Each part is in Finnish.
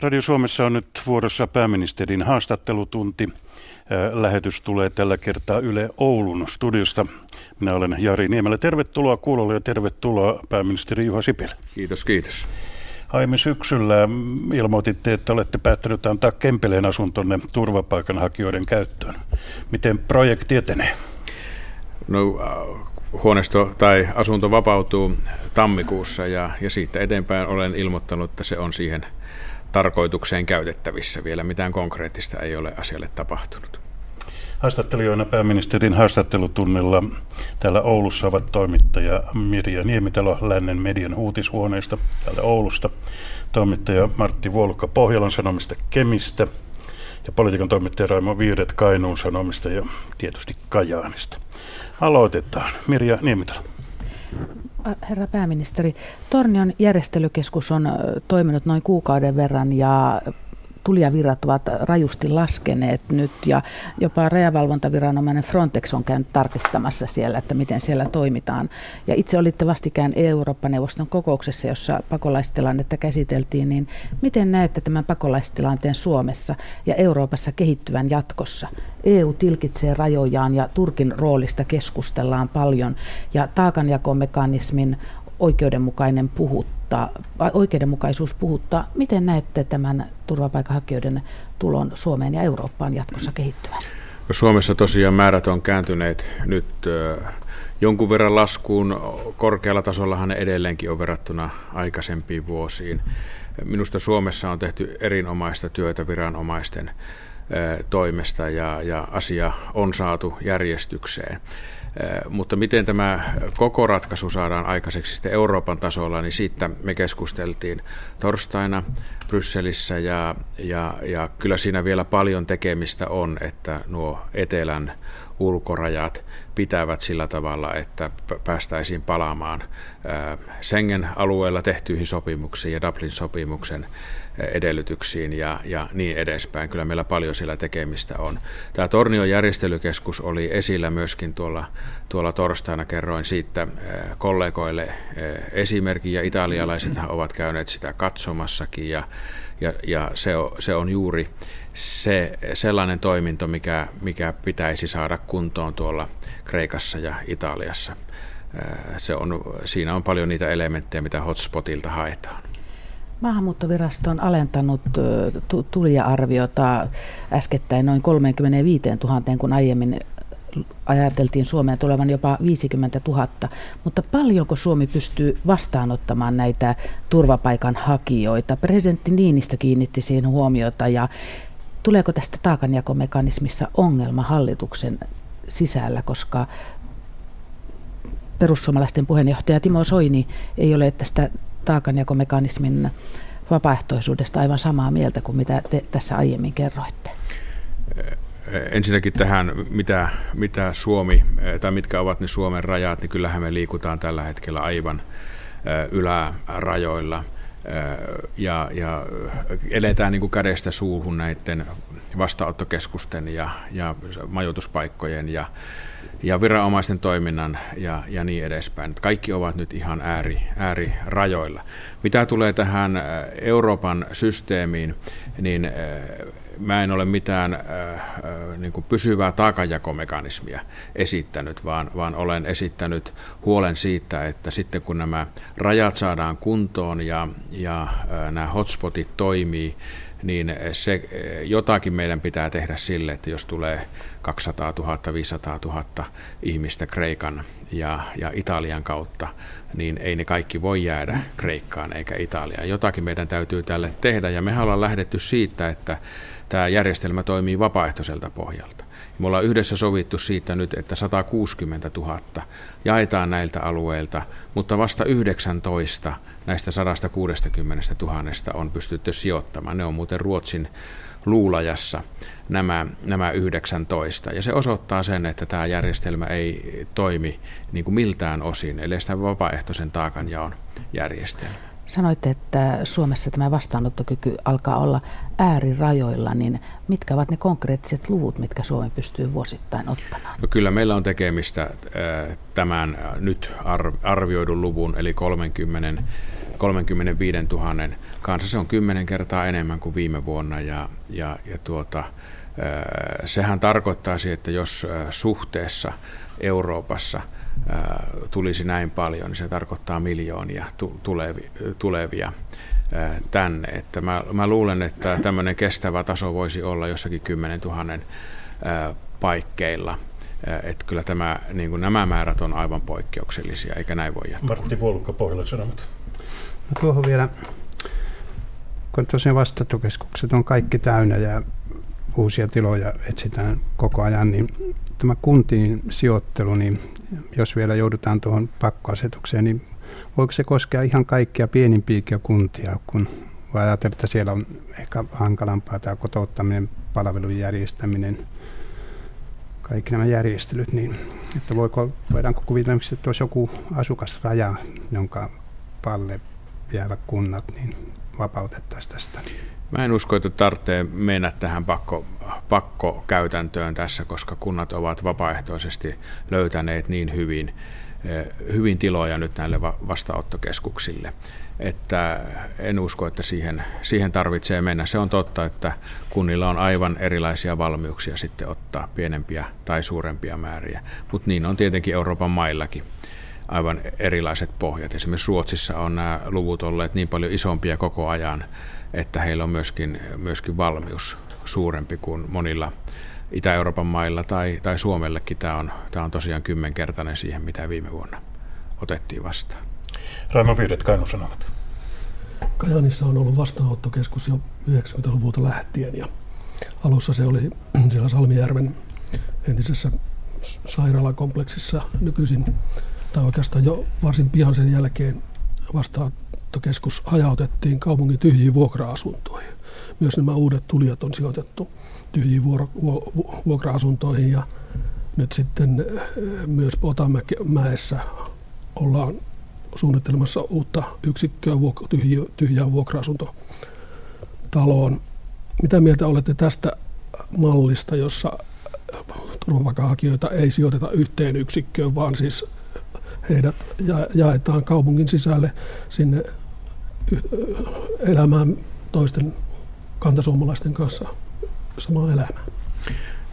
Radio Suomessa on nyt vuorossa pääministerin haastattelutunti. Lähetys tulee tällä kertaa Yle Oulun studiosta. Minä olen Jari Niemelä. Tervetuloa kuulolle ja tervetuloa pääministeri Juha Sipilä. Kiitos, kiitos. Aiemmin syksyllä ilmoititte, että olette päättänyt antaa Kempeleen asuntonne turvapaikanhakijoiden käyttöön. Miten projekti etenee? No, äh, huoneisto tai asunto vapautuu tammikuussa ja, ja siitä eteenpäin olen ilmoittanut, että se on siihen tarkoitukseen käytettävissä. Vielä mitään konkreettista ei ole asialle tapahtunut. Haastattelijoina pääministerin haastattelutunnilla täällä Oulussa ovat toimittaja Mirja Niemitalo Lännen median uutishuoneesta täältä Oulusta, toimittaja Martti Volka Pohjolan Sanomista Kemistä ja politiikan toimittaja Raimo Viiret Kainuun Sanomista ja tietysti Kajaanista. Aloitetaan. Mirja Niemitalo. Herra pääministeri, Tornion järjestelykeskus on toiminut noin kuukauden verran ja tulijavirrat ovat rajusti laskeneet nyt ja jopa rajavalvontaviranomainen Frontex on käynyt tarkistamassa siellä, että miten siellä toimitaan. Ja itse olitte vastikään Eurooppa-neuvoston kokouksessa, jossa pakolaistilannetta käsiteltiin, niin miten näette tämän pakolaistilanteen Suomessa ja Euroopassa kehittyvän jatkossa? EU tilkitsee rajojaan ja Turkin roolista keskustellaan paljon ja taakanjakomekanismin oikeudenmukainen puhuttaa, oikeudenmukaisuus puhuttaa. Miten näette tämän turvapaikanhakijoiden tulon Suomeen ja Eurooppaan jatkossa kehittyvän? Suomessa tosiaan määrät on kääntyneet nyt jonkun verran laskuun. Korkealla tasollahan ne edelleenkin on verrattuna aikaisempiin vuosiin. Minusta Suomessa on tehty erinomaista työtä viranomaisten toimesta ja, ja asia on saatu järjestykseen. Mutta miten tämä koko ratkaisu saadaan aikaiseksi sitten Euroopan tasolla, niin siitä me keskusteltiin torstaina Brysselissä ja, ja, ja kyllä siinä vielä paljon tekemistä on, että nuo etelän ulkorajat pitävät sillä tavalla, että päästäisiin palaamaan Schengen-alueella tehtyihin sopimuksiin ja Dublin-sopimuksen edellytyksiin ja, ja niin edespäin. Kyllä meillä paljon siellä tekemistä on. Tämä Tornion järjestelykeskus oli esillä myöskin tuolla, tuolla torstaina. Kerroin siitä kollegoille esimerkin ja italialaiset ovat käyneet sitä katsomassakin ja, ja, ja se, on, se on juuri se sellainen toiminto, mikä, mikä pitäisi saada kuntoon tuolla Kreikassa ja Italiassa. Se on, siinä on paljon niitä elementtejä, mitä hotspotilta haetaan. Maahanmuuttovirasto on alentanut tulija-arviota äskettäin noin 35 000, kun aiemmin ajateltiin Suomeen tulevan jopa 50 000, mutta paljonko Suomi pystyy vastaanottamaan näitä turvapaikanhakijoita? Presidentti Niinistö kiinnitti siihen huomiota ja tuleeko tästä taakanjakomekanismissa ongelma hallituksen sisällä, koska perussuomalaisten puheenjohtaja Timo Soini ei ole tästä taakanjakomekanismin vapaaehtoisuudesta aivan samaa mieltä kuin mitä te tässä aiemmin kerroitte? Ensinnäkin tähän, mitä, mitä Suomi, tai mitkä ovat ne Suomen rajat, niin kyllähän me liikutaan tällä hetkellä aivan ylärajoilla – ja, ja eletään niin kuin kädestä suuhun näiden vastaanottokeskusten ja, ja majoituspaikkojen ja, ja viranomaisten toiminnan ja, ja niin edespäin. Kaikki ovat nyt ihan ääri, äärirajoilla. Mitä tulee tähän Euroopan systeemiin, niin mä en ole mitään äh, niin kuin pysyvää taakanjakomekanismia esittänyt, vaan, vaan olen esittänyt huolen siitä, että sitten kun nämä rajat saadaan kuntoon ja, ja äh, nämä hotspotit toimii, niin se, jotakin meidän pitää tehdä sille, että jos tulee 200 000, 500 000 ihmistä Kreikan ja, ja Italian kautta, niin ei ne kaikki voi jäädä Kreikkaan eikä Italiaan. Jotakin meidän täytyy tälle tehdä ja me ollaan lähdetty siitä, että tämä järjestelmä toimii vapaaehtoiselta pohjalta. Me ollaan yhdessä sovittu siitä nyt, että 160 000 jaetaan näiltä alueilta, mutta vasta 19 näistä 160 000 on pystytty sijoittamaan. Ne on muuten Ruotsin luulajassa nämä, nämä 19. Ja se osoittaa sen, että tämä järjestelmä ei toimi niin kuin miltään osin, eli sitä vapaaehtoisen taakanjaon järjestelmä. Sanoitte, että Suomessa tämä vastaanottokyky alkaa olla äärirajoilla, niin mitkä ovat ne konkreettiset luvut, mitkä Suomi pystyy vuosittain ottamaan? No kyllä meillä on tekemistä tämän nyt arvioidun luvun, eli 30 35 000 kanssa. Se on kymmenen kertaa enemmän kuin viime vuonna ja, ja, ja tuota, sehän tarkoittaisi, että jos suhteessa Euroopassa tulisi näin paljon, niin se tarkoittaa miljoonia tulevia tänne. Että mä, mä luulen, että tämmöinen kestävä taso voisi olla jossakin 10 000 paikkeilla. Että kyllä tämä, niin kuin nämä määrät on aivan poikkeuksellisia, eikä näin voi jättää. Martti Volkka, Pohjolan Sanomat. No tuohon vielä, kun tosiaan vastaanottokeskukset on kaikki täynnä ja uusia tiloja etsitään koko ajan, niin tämä kuntiin sijoittelu, niin jos vielä joudutaan tuohon pakkoasetukseen, niin voiko se koskea ihan kaikkia pienimpiäkin kuntia, kun voi ajatella, että siellä on ehkä hankalampaa tämä kotouttaminen, palvelun järjestäminen, kaikki nämä järjestelyt, niin että voiko, voidaanko kuvitella, että olisi joku asukasraja, jonka palle jäävät kunnat, niin vapautettaisiin tästä? Mä en usko, että tarvitsee mennä tähän pakko, pakkokäytäntöön tässä, koska kunnat ovat vapaaehtoisesti löytäneet niin hyvin, eh, hyvin tiloja nyt näille vastaanottokeskuksille, että en usko, että siihen, siihen tarvitsee mennä. Se on totta, että kunnilla on aivan erilaisia valmiuksia sitten ottaa pienempiä tai suurempia määriä, mutta niin on tietenkin Euroopan maillakin aivan erilaiset pohjat. Esimerkiksi Ruotsissa on nämä luvut olleet niin paljon isompia koko ajan, että heillä on myöskin, myöskin valmius suurempi kuin monilla Itä-Euroopan mailla tai, tai Suomellekin. Tämä on, tämä on tosiaan kymmenkertainen siihen, mitä viime vuonna otettiin vastaan. Raimo Viidet, Kainun Sanomat. Kajanissa on ollut vastaanottokeskus jo 90-luvulta lähtien ja alussa se oli siellä Salmijärven entisessä sairaalakompleksissa nykyisin, tai oikeastaan jo varsin pian sen jälkeen vastaanottokeskus hajautettiin kaupungin tyhjiin vuokra-asuntoihin. Myös nämä uudet tulijat on sijoitettu tyhjiin vuokra-asuntoihin ja nyt sitten eh, myös Potamäessä ollaan suunnittelemassa uutta yksikköä tyhjään vuokra-asuntotaloon. Mitä mieltä olette tästä mallista, jossa turvapaikanhakijoita ei sijoiteta yhteen yksikköön, vaan siis heidät jaetaan kaupungin sisälle sinne elämään toisten kantasuomalaisten kanssa samaa elämää.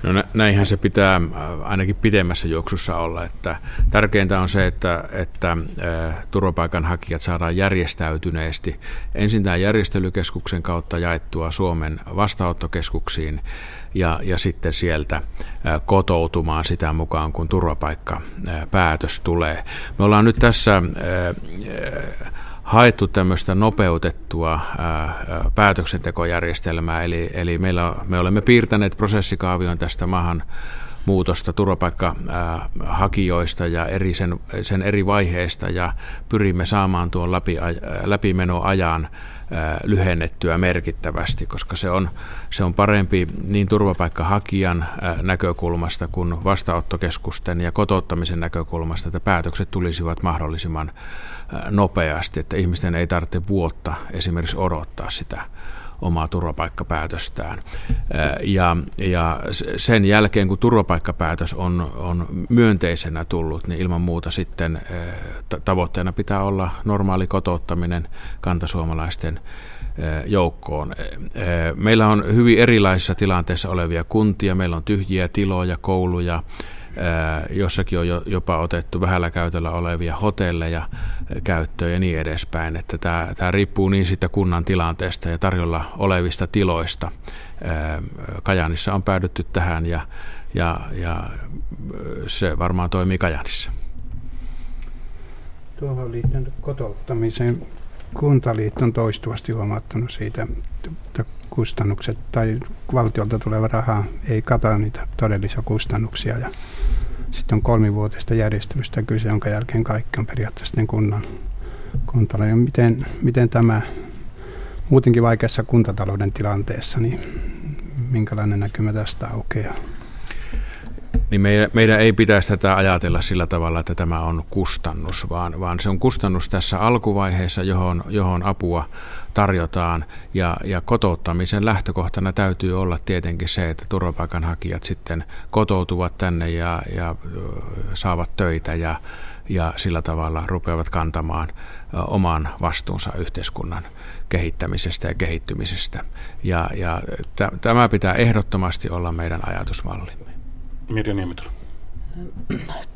No näinhän se pitää äh, ainakin pidemmässä juoksussa olla. Että tärkeintä on se, että, että äh, turvapaikanhakijat saadaan järjestäytyneesti ensin tämän järjestelykeskuksen kautta jaettua Suomen vastaanottokeskuksiin ja, ja sitten sieltä äh, kotoutumaan sitä mukaan, kun turvapaikkapäätös tulee. Me ollaan nyt tässä haettu tämmöistä nopeutettua ää, päätöksentekojärjestelmää, eli, eli meillä, me olemme piirtäneet prosessikaavion tästä maahan muutosta turvapaikkahakijoista ja eri sen, sen eri vaiheista ja pyrimme saamaan tuon läpi, läpimenoajan lyhennettyä merkittävästi, koska se on, se on parempi niin turvapaikkahakijan näkökulmasta kuin vastaanottokeskusten ja kotouttamisen näkökulmasta, että päätökset tulisivat mahdollisimman nopeasti, että ihmisten ei tarvitse vuotta esimerkiksi odottaa sitä omaa turvapaikkapäätöstään. Ja, ja sen jälkeen, kun turvapaikkapäätös on, on myönteisenä tullut, niin ilman muuta sitten tavoitteena pitää olla normaali kotouttaminen kantasuomalaisten joukkoon. Meillä on hyvin erilaisissa tilanteissa olevia kuntia, meillä on tyhjiä tiloja, kouluja, jossakin on jopa otettu vähällä käytöllä olevia hotelleja käyttöön ja niin edespäin. Että tämä, tämä riippuu niin siitä kunnan tilanteesta ja tarjolla olevista tiloista. Kajanissa on päädytty tähän ja, ja, ja se varmaan toimii Kajanissa. Tuohon liittyen kotouttamiseen Kuntaliitto on toistuvasti huomauttanut siitä, että kustannukset tai valtiolta tuleva raha ei kata niitä todellisia kustannuksia. Ja sitten on kolmivuotista järjestelystä kyse, jonka jälkeen kaikki on periaatteessa kunnan kuntalla. Ja miten, miten tämä muutenkin vaikeassa kuntatalouden tilanteessa, niin minkälainen näkymä tästä aukeaa? niin meidän, meidän ei pitäisi tätä ajatella sillä tavalla, että tämä on kustannus, vaan, vaan se on kustannus tässä alkuvaiheessa, johon, johon apua tarjotaan. Ja, ja kotouttamisen lähtökohtana täytyy olla tietenkin se, että turvapaikanhakijat sitten kotoutuvat tänne ja, ja saavat töitä ja, ja sillä tavalla rupeavat kantamaan oman vastuunsa yhteiskunnan kehittämisestä ja kehittymisestä. Ja, ja t- tämä pitää ehdottomasti olla meidän ajatusmallimme. Mirja Niemitalo.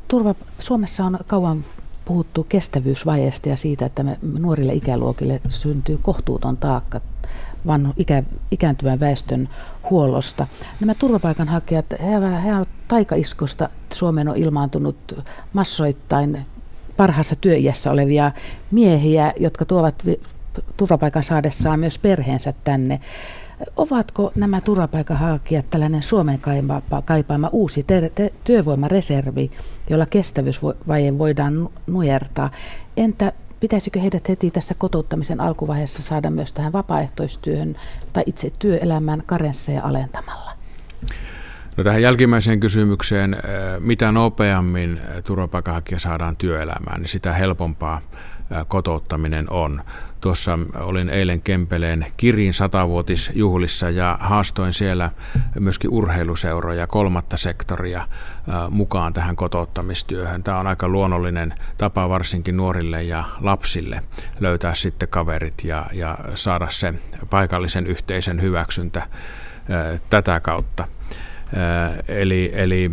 Turva, Suomessa on kauan puhuttu kestävyysvajeesta ja siitä, että me nuorille ikäluokille syntyy kohtuuton taakka vanhu, ikä, ikääntyvän väestön huollosta. Nämä turvapaikanhakijat, he, he ovat taikaiskusta. Suomeen on ilmaantunut massoittain parhaassa työiässä olevia miehiä, jotka tuovat turvapaikan saadessaan myös perheensä tänne. Ovatko nämä turvapaikanhakijat tällainen Suomen kaipaama, kaipaama uusi ter- te- työvoimareservi, jolla kestävyysvaje voidaan nujertaa? Entä pitäisikö heidät heti tässä kotouttamisen alkuvaiheessa saada myös tähän vapaaehtoistyöhön tai itse työelämään karensseja alentamalla? No tähän jälkimmäiseen kysymykseen, mitä nopeammin turvapaikanhakija saadaan työelämään, niin sitä helpompaa kotouttaminen on. Tuossa olin eilen Kempeleen Kirin satavuotisjuhlissa ja haastoin siellä myöskin urheiluseuroja, kolmatta sektoria mukaan tähän kotouttamistyöhön. Tämä on aika luonnollinen tapa varsinkin nuorille ja lapsille löytää sitten kaverit ja, ja saada se paikallisen yhteisön hyväksyntä tätä kautta. Eli, eli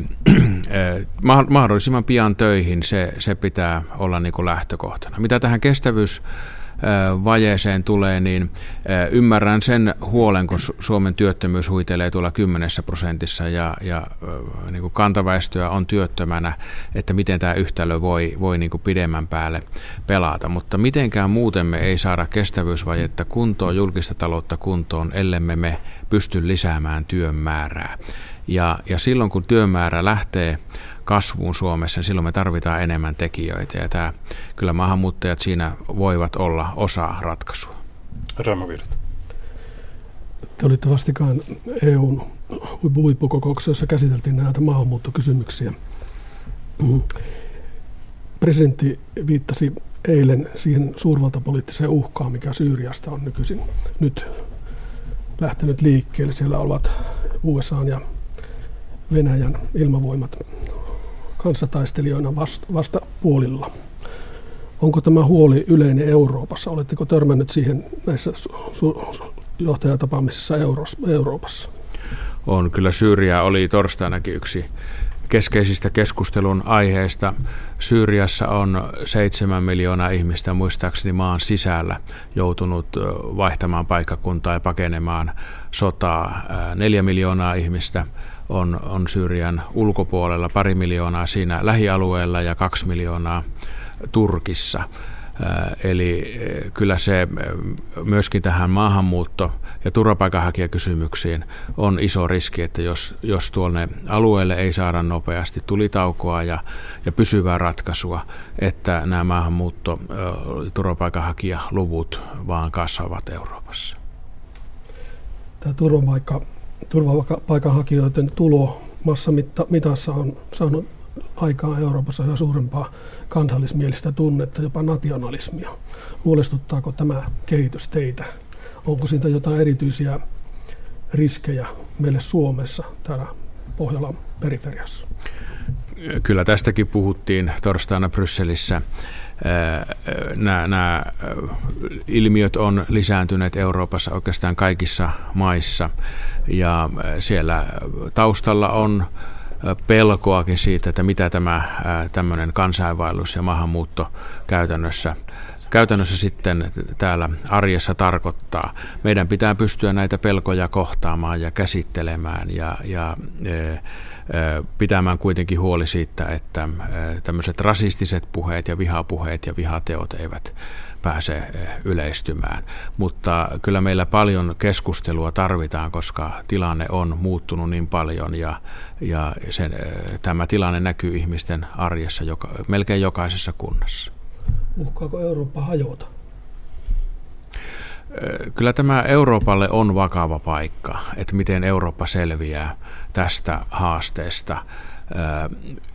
mahdollisimman pian töihin se, se pitää olla niin kuin lähtökohtana. Mitä tähän kestävyys vajeeseen tulee, niin ymmärrän sen huolen, kun Suomen työttömyys huitelee tuolla 10 prosentissa ja, ja niin kuin kantaväestöä on työttömänä, että miten tämä yhtälö voi, voi niin kuin pidemmän päälle pelata. Mutta mitenkään muuten me ei saada kestävyysvajetta kuntoon, julkista taloutta kuntoon, ellemme me pysty lisäämään työn määrää. Ja, ja silloin kun työmäärä lähtee kasvuun Suomessa, niin silloin me tarvitaan enemmän tekijöitä. Ja tämä, kyllä maahanmuuttajat siinä voivat olla osa ratkaisua. Raimo Te olitte vastikaan EUn huippukokouksessa, jossa käsiteltiin näitä maahanmuuttokysymyksiä. Presidentti viittasi eilen siihen suurvaltapoliittiseen uhkaan, mikä Syyriasta on nykyisin nyt lähtenyt liikkeelle. Siellä ovat USA ja Venäjän ilmavoimat kanssataistelijoina vasta, vastapuolilla. Onko tämä huoli yleinen Euroopassa? Oletteko törmännyt siihen näissä su- su- johtajatapaamisissa Euros, Euroopassa? On. Kyllä Syyria oli torstainakin yksi keskeisistä keskustelun aiheista. Syyriassa on seitsemän miljoonaa ihmistä muistaakseni maan sisällä joutunut vaihtamaan paikkakuntaa ja pakenemaan sotaa. Neljä miljoonaa ihmistä on, on Syyrian ulkopuolella, pari miljoonaa siinä lähialueella ja kaksi miljoonaa Turkissa. Eli kyllä se myöskin tähän maahanmuutto- ja turvapaikanhakijakysymyksiin on iso riski, että jos, jos tuonne alueelle ei saada nopeasti tulitaukoa ja, ja pysyvää ratkaisua, että nämä maahanmuutto- ja turvapaikanhakijaluvut vaan kasvavat Euroopassa. Tämä turvapaikka turvapaikanhakijoiden tulo massamitassa on saanut aikaan Euroopassa yhä suurempaa kansallismielistä tunnetta, jopa nationalismia. Huolestuttaako tämä kehitys teitä? Onko siitä jotain erityisiä riskejä meille Suomessa täällä Pohjolan periferiassa? Kyllä tästäkin puhuttiin torstaina Brysselissä nämä, nämä ilmiöt on lisääntyneet Euroopassa oikeastaan kaikissa maissa ja siellä taustalla on pelkoakin siitä, että mitä tämä tämmöinen kansainvaellus ja maahanmuutto käytännössä käytännössä sitten täällä arjessa tarkoittaa. Meidän pitää pystyä näitä pelkoja kohtaamaan ja käsittelemään ja, ja pitämään kuitenkin huoli siitä, että tämmöiset rasistiset puheet ja vihapuheet ja vihateot eivät pääse yleistymään. Mutta kyllä meillä paljon keskustelua tarvitaan, koska tilanne on muuttunut niin paljon ja, ja sen, tämä tilanne näkyy ihmisten arjessa joka, melkein jokaisessa kunnassa. Uhkaako Eurooppa hajota? Kyllä tämä Euroopalle on vakava paikka, että miten Eurooppa selviää tästä haasteesta.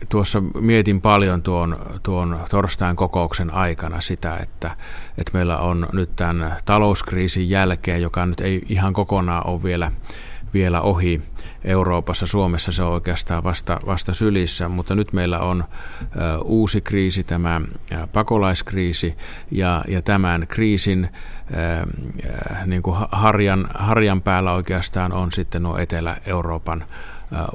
Tuossa mietin paljon tuon, tuon torstain kokouksen aikana sitä, että, että meillä on nyt tämän talouskriisin jälkeen, joka nyt ei ihan kokonaan ole vielä vielä ohi. Euroopassa, Suomessa se on oikeastaan vasta, vasta sylissä, mutta nyt meillä on uusi kriisi, tämä pakolaiskriisi, ja, ja tämän kriisin niin kuin harjan, harjan päällä oikeastaan on sitten nuo Etelä-Euroopan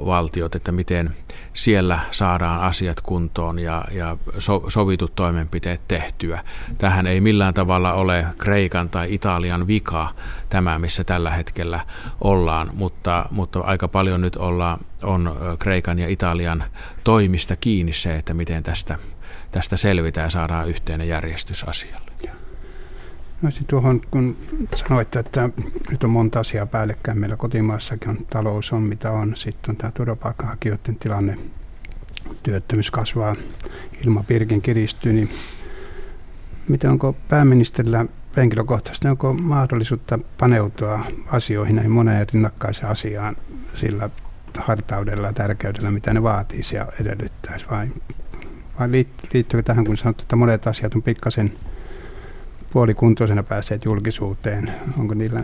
valtiot, että miten siellä saadaan asiat kuntoon ja, ja so, sovitut toimenpiteet tehtyä. Tähän ei millään tavalla ole Kreikan tai Italian vika tämä, missä tällä hetkellä ollaan, mutta, mutta aika paljon nyt olla, on Kreikan ja Italian toimista kiinni se, että miten tästä, tästä selvitään ja saadaan yhteinen järjestys asialle. No tuohon, kun sanoit, että nyt on monta asiaa päällekkäin, meillä kotimaassakin on talous on mitä on, sitten on tämä turvapaikanhakijoiden tilanne, työttömyys kasvaa, ilmapiirikin kiristyy, niin miten onko pääministerillä henkilökohtaisesti, onko mahdollisuutta paneutua asioihin näihin moneen rinnakkaiseen asiaan sillä hartaudella ja tärkeydellä, mitä ne vaatisi ja edellyttäisi, vai, vai liittyykö tähän, kun sanot, että monet asiat on pikkasen puolikuntoisena päässeet julkisuuteen. Onko niillä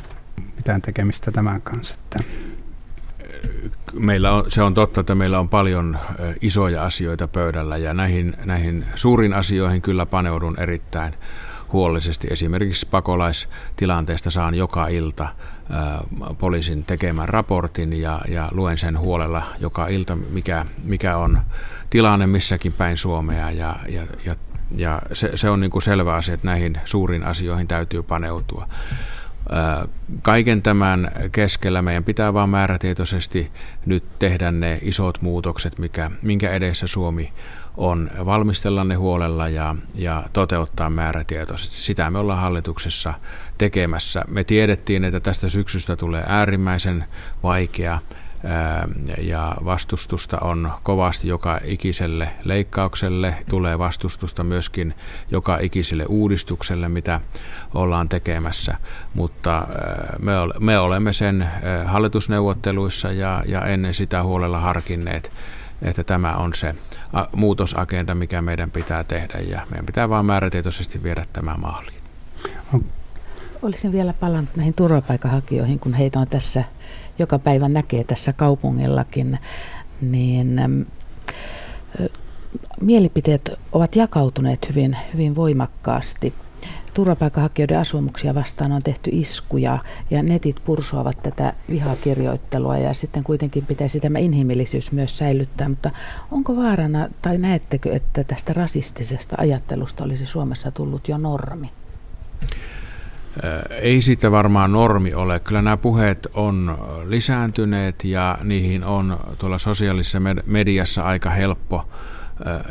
mitään tekemistä tämän kanssa? Että meillä on, se on totta, että meillä on paljon isoja asioita pöydällä ja näihin, näihin suurin asioihin kyllä paneudun erittäin huolellisesti. Esimerkiksi pakolaistilanteesta saan joka ilta poliisin tekemän raportin ja, ja luen sen huolella joka ilta, mikä, mikä on tilanne missäkin päin Suomea ja, ja, ja ja se, se on niin kuin selvä asia, että näihin suuriin asioihin täytyy paneutua. Kaiken tämän keskellä meidän pitää vain määrätietoisesti nyt tehdä ne isot muutokset, mikä, minkä edessä Suomi on, valmistella ne huolella ja, ja toteuttaa määrätietoisesti. Sitä me ollaan hallituksessa tekemässä. Me tiedettiin, että tästä syksystä tulee äärimmäisen vaikea ja vastustusta on kovasti joka ikiselle leikkaukselle, tulee vastustusta myöskin joka ikiselle uudistukselle, mitä ollaan tekemässä, mutta me olemme sen hallitusneuvotteluissa ja, ja ennen sitä huolella harkinneet, että tämä on se muutosagenda, mikä meidän pitää tehdä. Ja meidän pitää vain määrätietoisesti viedä tämä maaliin. Olisin vielä palannut näihin turvapaikanhakijoihin, kun heitä on tässä joka päivä näkee tässä kaupungillakin, niin mielipiteet ovat jakautuneet hyvin, hyvin voimakkaasti. Turvapaikanhakijoiden asumuksia vastaan on tehty iskuja ja netit pursuavat tätä vihakirjoittelua ja sitten kuitenkin pitäisi tämä inhimillisyys myös säilyttää. Mutta onko vaarana tai näettekö, että tästä rasistisesta ajattelusta olisi Suomessa tullut jo normi? Ei siitä varmaan normi ole. Kyllä nämä puheet on lisääntyneet ja niihin on tuolla sosiaalisessa mediassa aika helppo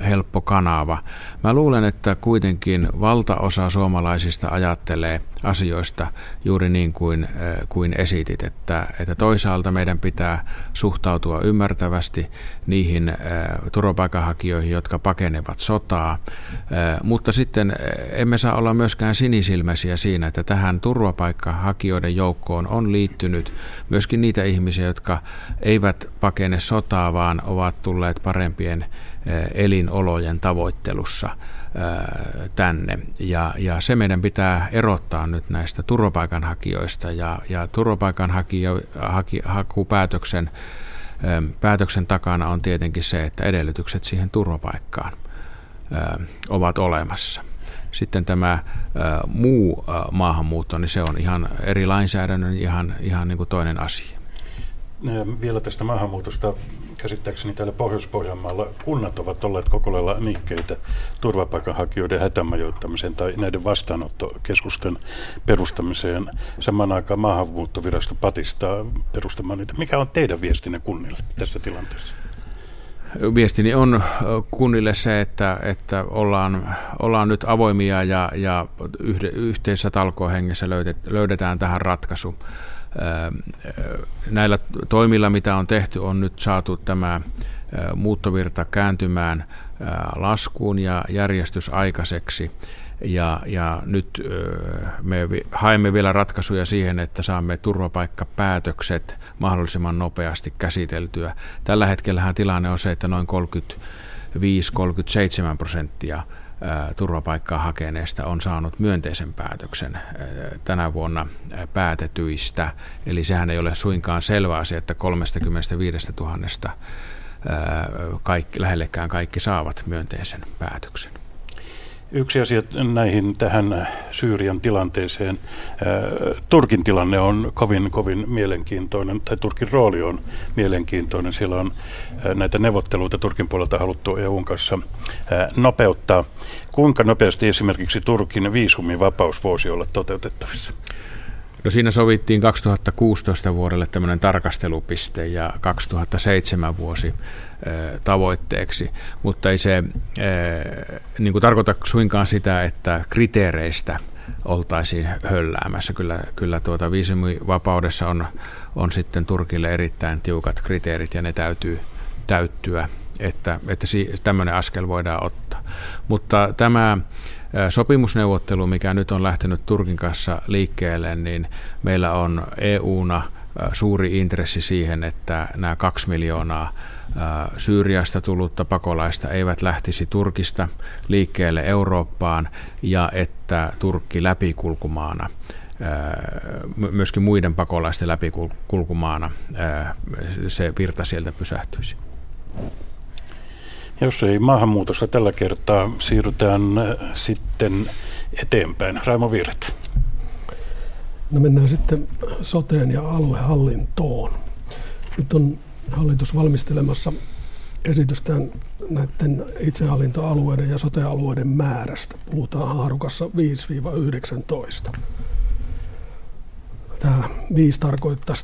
helppo kanava. Mä luulen, että kuitenkin valtaosa suomalaisista ajattelee asioista juuri niin kuin, kuin esitit, että, että toisaalta meidän pitää suhtautua ymmärtävästi niihin turvapaikanhakijoihin, jotka pakenevat sotaa, mutta sitten emme saa olla myöskään sinisilmäisiä siinä, että tähän turvapaikkahakijoiden joukkoon on liittynyt myöskin niitä ihmisiä, jotka eivät pakene sotaa, vaan ovat tulleet parempien elinolojen tavoittelussa tänne. Ja, ja se meidän pitää erottaa nyt näistä turvapaikanhakijoista ja, ja turvapaikanhakupäätöksen päätöksen takana on tietenkin se, että edellytykset siihen turvapaikkaan ovat olemassa. Sitten tämä muu maahanmuutto, niin se on ihan eri lainsäädännön ihan, ihan niin kuin toinen asia. Vielä tästä maahanmuutosta käsittääkseni täällä Pohjois-Pohjanmaalla kunnat ovat olleet koko lailla niikkeitä turvapaikanhakijoiden hätämajoittamiseen tai näiden vastaanottokeskusten perustamiseen. Samaan aikaan maahanmuuttovirasto patistaa perustamaan niitä. Mikä on teidän viestinne kunnille tässä tilanteessa? Viestini on kunnille se, että, että ollaan, ollaan nyt avoimia ja, ja yhteisessä talkohengessä löydetään tähän ratkaisu näillä toimilla, mitä on tehty, on nyt saatu tämä muuttovirta kääntymään laskuun ja järjestys aikaiseksi. Ja, ja nyt me haemme vielä ratkaisuja siihen, että saamme turvapaikkapäätökset mahdollisimman nopeasti käsiteltyä. Tällä hetkellä tilanne on se, että noin 35-37 prosenttia turvapaikkaa hakeneesta on saanut myönteisen päätöksen tänä vuonna päätetyistä. Eli sehän ei ole suinkaan selvä asia, että 35 000 kaikki, lähellekään kaikki saavat myönteisen päätöksen. Yksi asia näihin tähän Syyrian tilanteeseen. Turkin tilanne on kovin, kovin mielenkiintoinen, tai Turkin rooli on mielenkiintoinen. Siellä on näitä neuvotteluita Turkin puolelta haluttu EUn kanssa nopeuttaa. Kuinka nopeasti esimerkiksi Turkin viisumivapaus voisi olla toteutettavissa? No siinä sovittiin 2016 vuodelle tämmöinen tarkastelupiste ja 2007 vuosi tavoitteeksi, mutta ei se niin kuin tarkoita suinkaan sitä, että kriteereistä oltaisiin hölläämässä. Kyllä, kyllä tuota viisumivapaudessa on, on sitten Turkille erittäin tiukat kriteerit ja ne täytyy täyttyä, että, että tämmöinen askel voidaan ottaa. Mutta tämä sopimusneuvottelu, mikä nyt on lähtenyt Turkin kanssa liikkeelle, niin meillä on EUna suuri intressi siihen, että nämä kaksi miljoonaa Syyriasta tullutta pakolaista eivät lähtisi Turkista liikkeelle Eurooppaan ja että Turkki läpikulkumaana myöskin muiden pakolaisten läpikulkumaana se virta sieltä pysähtyisi. Jos ei maahanmuutossa tällä kertaa, siirrytään sitten eteenpäin. Raimo Virret. No mennään sitten soteen ja aluehallintoon. Nyt on hallitus valmistelemassa esitystään näiden itsehallintoalueiden ja sotealueiden määrästä. Puhutaan haarukassa 5-19. Tämä 5 tarkoittaa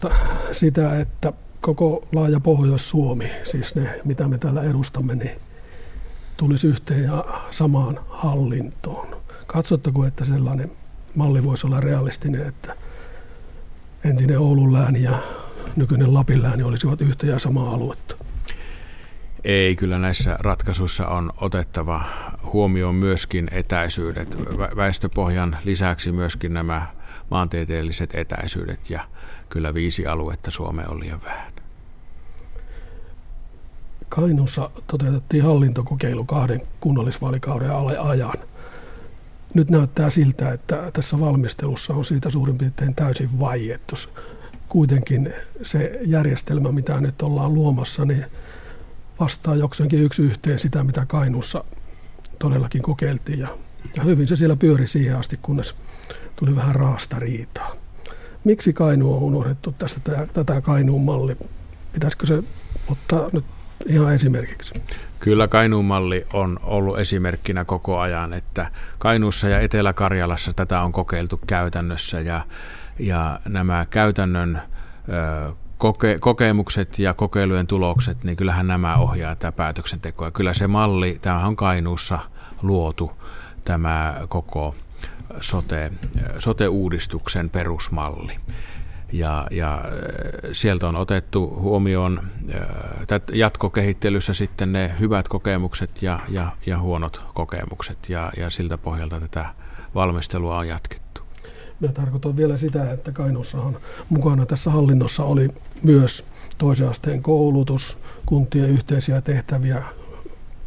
sitä, että koko laaja Pohjois-Suomi, siis ne mitä me täällä edustamme, niin tulisi yhteen ja samaan hallintoon. Katsottako, että sellainen malli voisi olla realistinen, että entinen Oulun lääni ja nykyinen Lapin lääni olisivat yhtä ja samaa aluetta? Ei, kyllä näissä ratkaisuissa on otettava huomioon myöskin etäisyydet. Väestöpohjan lisäksi myöskin nämä maantieteelliset etäisyydet ja kyllä viisi aluetta Suomeen on liian vähän. Kainuussa toteutettiin hallintokokeilu kahden kunnallisvaalikauden ajan. Nyt näyttää siltä, että tässä valmistelussa on siitä suurin piirtein täysin vaiettu. Kuitenkin se järjestelmä, mitä nyt ollaan luomassa, niin vastaa jokseenkin yksi yhteen sitä, mitä Kainuussa todellakin kokeiltiin. Ja, hyvin se siellä pyöri siihen asti, kunnes tuli vähän raasta riitaa. Miksi Kainu on unohdettu tästä tätä Kainuun malli? Pitäisikö se ottaa nyt ihan esimerkiksi? Kyllä Kainuun malli on ollut esimerkkinä koko ajan, että Kainuussa ja Etelä-Karjalassa tätä on kokeiltu käytännössä ja, ja nämä käytännön ö, koke, kokemukset ja kokeilujen tulokset, niin kyllähän nämä ohjaa tätä päätöksentekoa. Kyllä se malli, tämä on Kainuussa luotu tämä koko sote, sote-uudistuksen perusmalli ja, ja äh, sieltä on otettu huomioon äh, jatkokehittelyssä sitten ne hyvät kokemukset ja, ja, ja huonot kokemukset. Ja, ja siltä pohjalta tätä valmistelua on jatkettu. Mä tarkoitan vielä sitä, että Kainuussahan mukana. Tässä hallinnossa oli myös toisen asteen koulutus, kuntien yhteisiä tehtäviä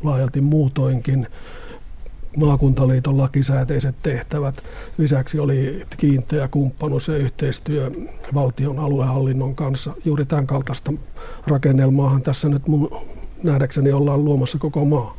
laajalti muutoinkin, maakuntaliiton lakisääteiset tehtävät. Lisäksi oli kiinteä kumppanuus ja yhteistyö valtion aluehallinnon kanssa. Juuri tämän kaltaista rakennelmaahan tässä nyt mun nähdäkseni ollaan luomassa koko maa.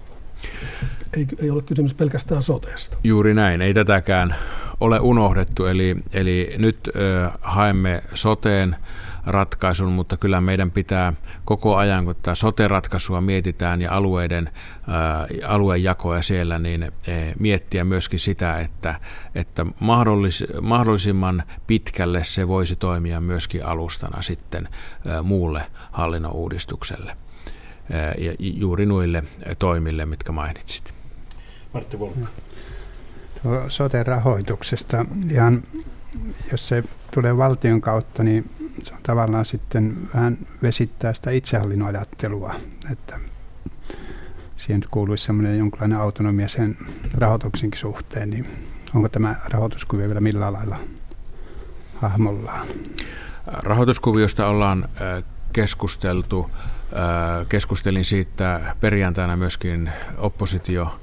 Ei, ei ole kysymys pelkästään soteesta. Juuri näin, ei tätäkään ole unohdettu. Eli, eli nyt ö, haemme soteen ratkaisun, mutta kyllä meidän pitää koko ajan, kun tätä sote-ratkaisua mietitään ja alueiden, ää, aluejakoja siellä, niin e, miettiä myöskin sitä, että, että mahdollis, mahdollisimman pitkälle se voisi toimia myöskin alustana sitten ää, muulle hallinnon uudistukselle ja juuri noille toimille, mitkä mainitsit. Martti Volkka. Sote-rahoituksesta ihan, jos se tulee valtion kautta, niin se on tavallaan sitten vähän vesittää sitä itsehallinnon ajattelua, että siihen nyt kuuluisi semmoinen jonkinlainen autonomia sen rahoituksenkin suhteen, niin onko tämä rahoituskuvio vielä millään lailla hahmollaan? Rahoituskuviosta ollaan keskusteltu. Keskustelin siitä perjantaina myöskin oppositio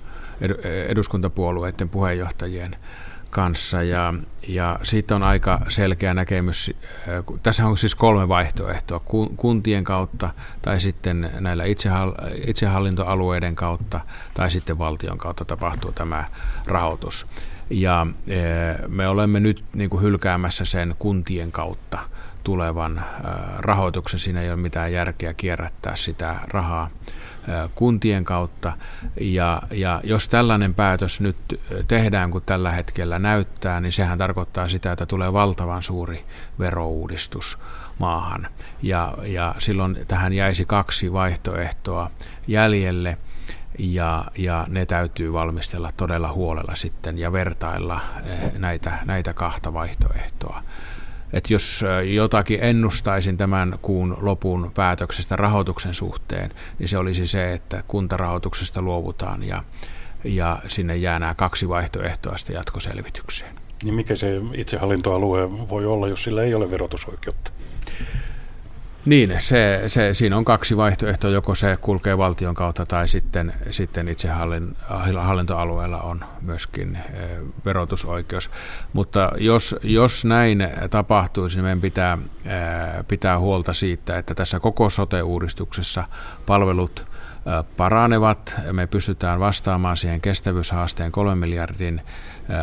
eduskuntapuolueiden puheenjohtajien kanssa ja, ja siitä on aika selkeä näkemys. Tässä on siis kolme vaihtoehtoa, kuntien kautta tai sitten näillä itsehallintoalueiden kautta tai sitten valtion kautta tapahtuu tämä rahoitus. Ja me olemme nyt niin kuin hylkäämässä sen kuntien kautta tulevan rahoituksen. Siinä ei ole mitään järkeä kierrättää sitä rahaa kuntien kautta. Ja, ja jos tällainen päätös nyt tehdään, kun tällä hetkellä näyttää, niin sehän tarkoittaa sitä, että tulee valtavan suuri verouudistus maahan. Ja, ja silloin tähän jäisi kaksi vaihtoehtoa jäljelle ja, ja ne täytyy valmistella todella huolella sitten ja vertailla näitä, näitä kahta vaihtoehtoa että jos jotakin ennustaisin tämän kuun lopun päätöksestä rahoituksen suhteen, niin se olisi se, että kuntarahoituksesta luovutaan ja, ja sinne jää nämä kaksi vaihtoehtoa sitten jatkoselvitykseen. Niin mikä se itsehallintoalue voi olla, jos sillä ei ole verotusoikeutta? Niin, se, se, siinä on kaksi vaihtoehtoa, joko se kulkee valtion kautta tai sitten, sitten itse hallintoalueella on myöskin e, verotusoikeus. Mutta jos, jos näin tapahtuisi, niin meidän pitää, e, pitää huolta siitä, että tässä koko sote-uudistuksessa palvelut paranevat. Me pystytään vastaamaan siihen kestävyyshaasteen kolmen miljardin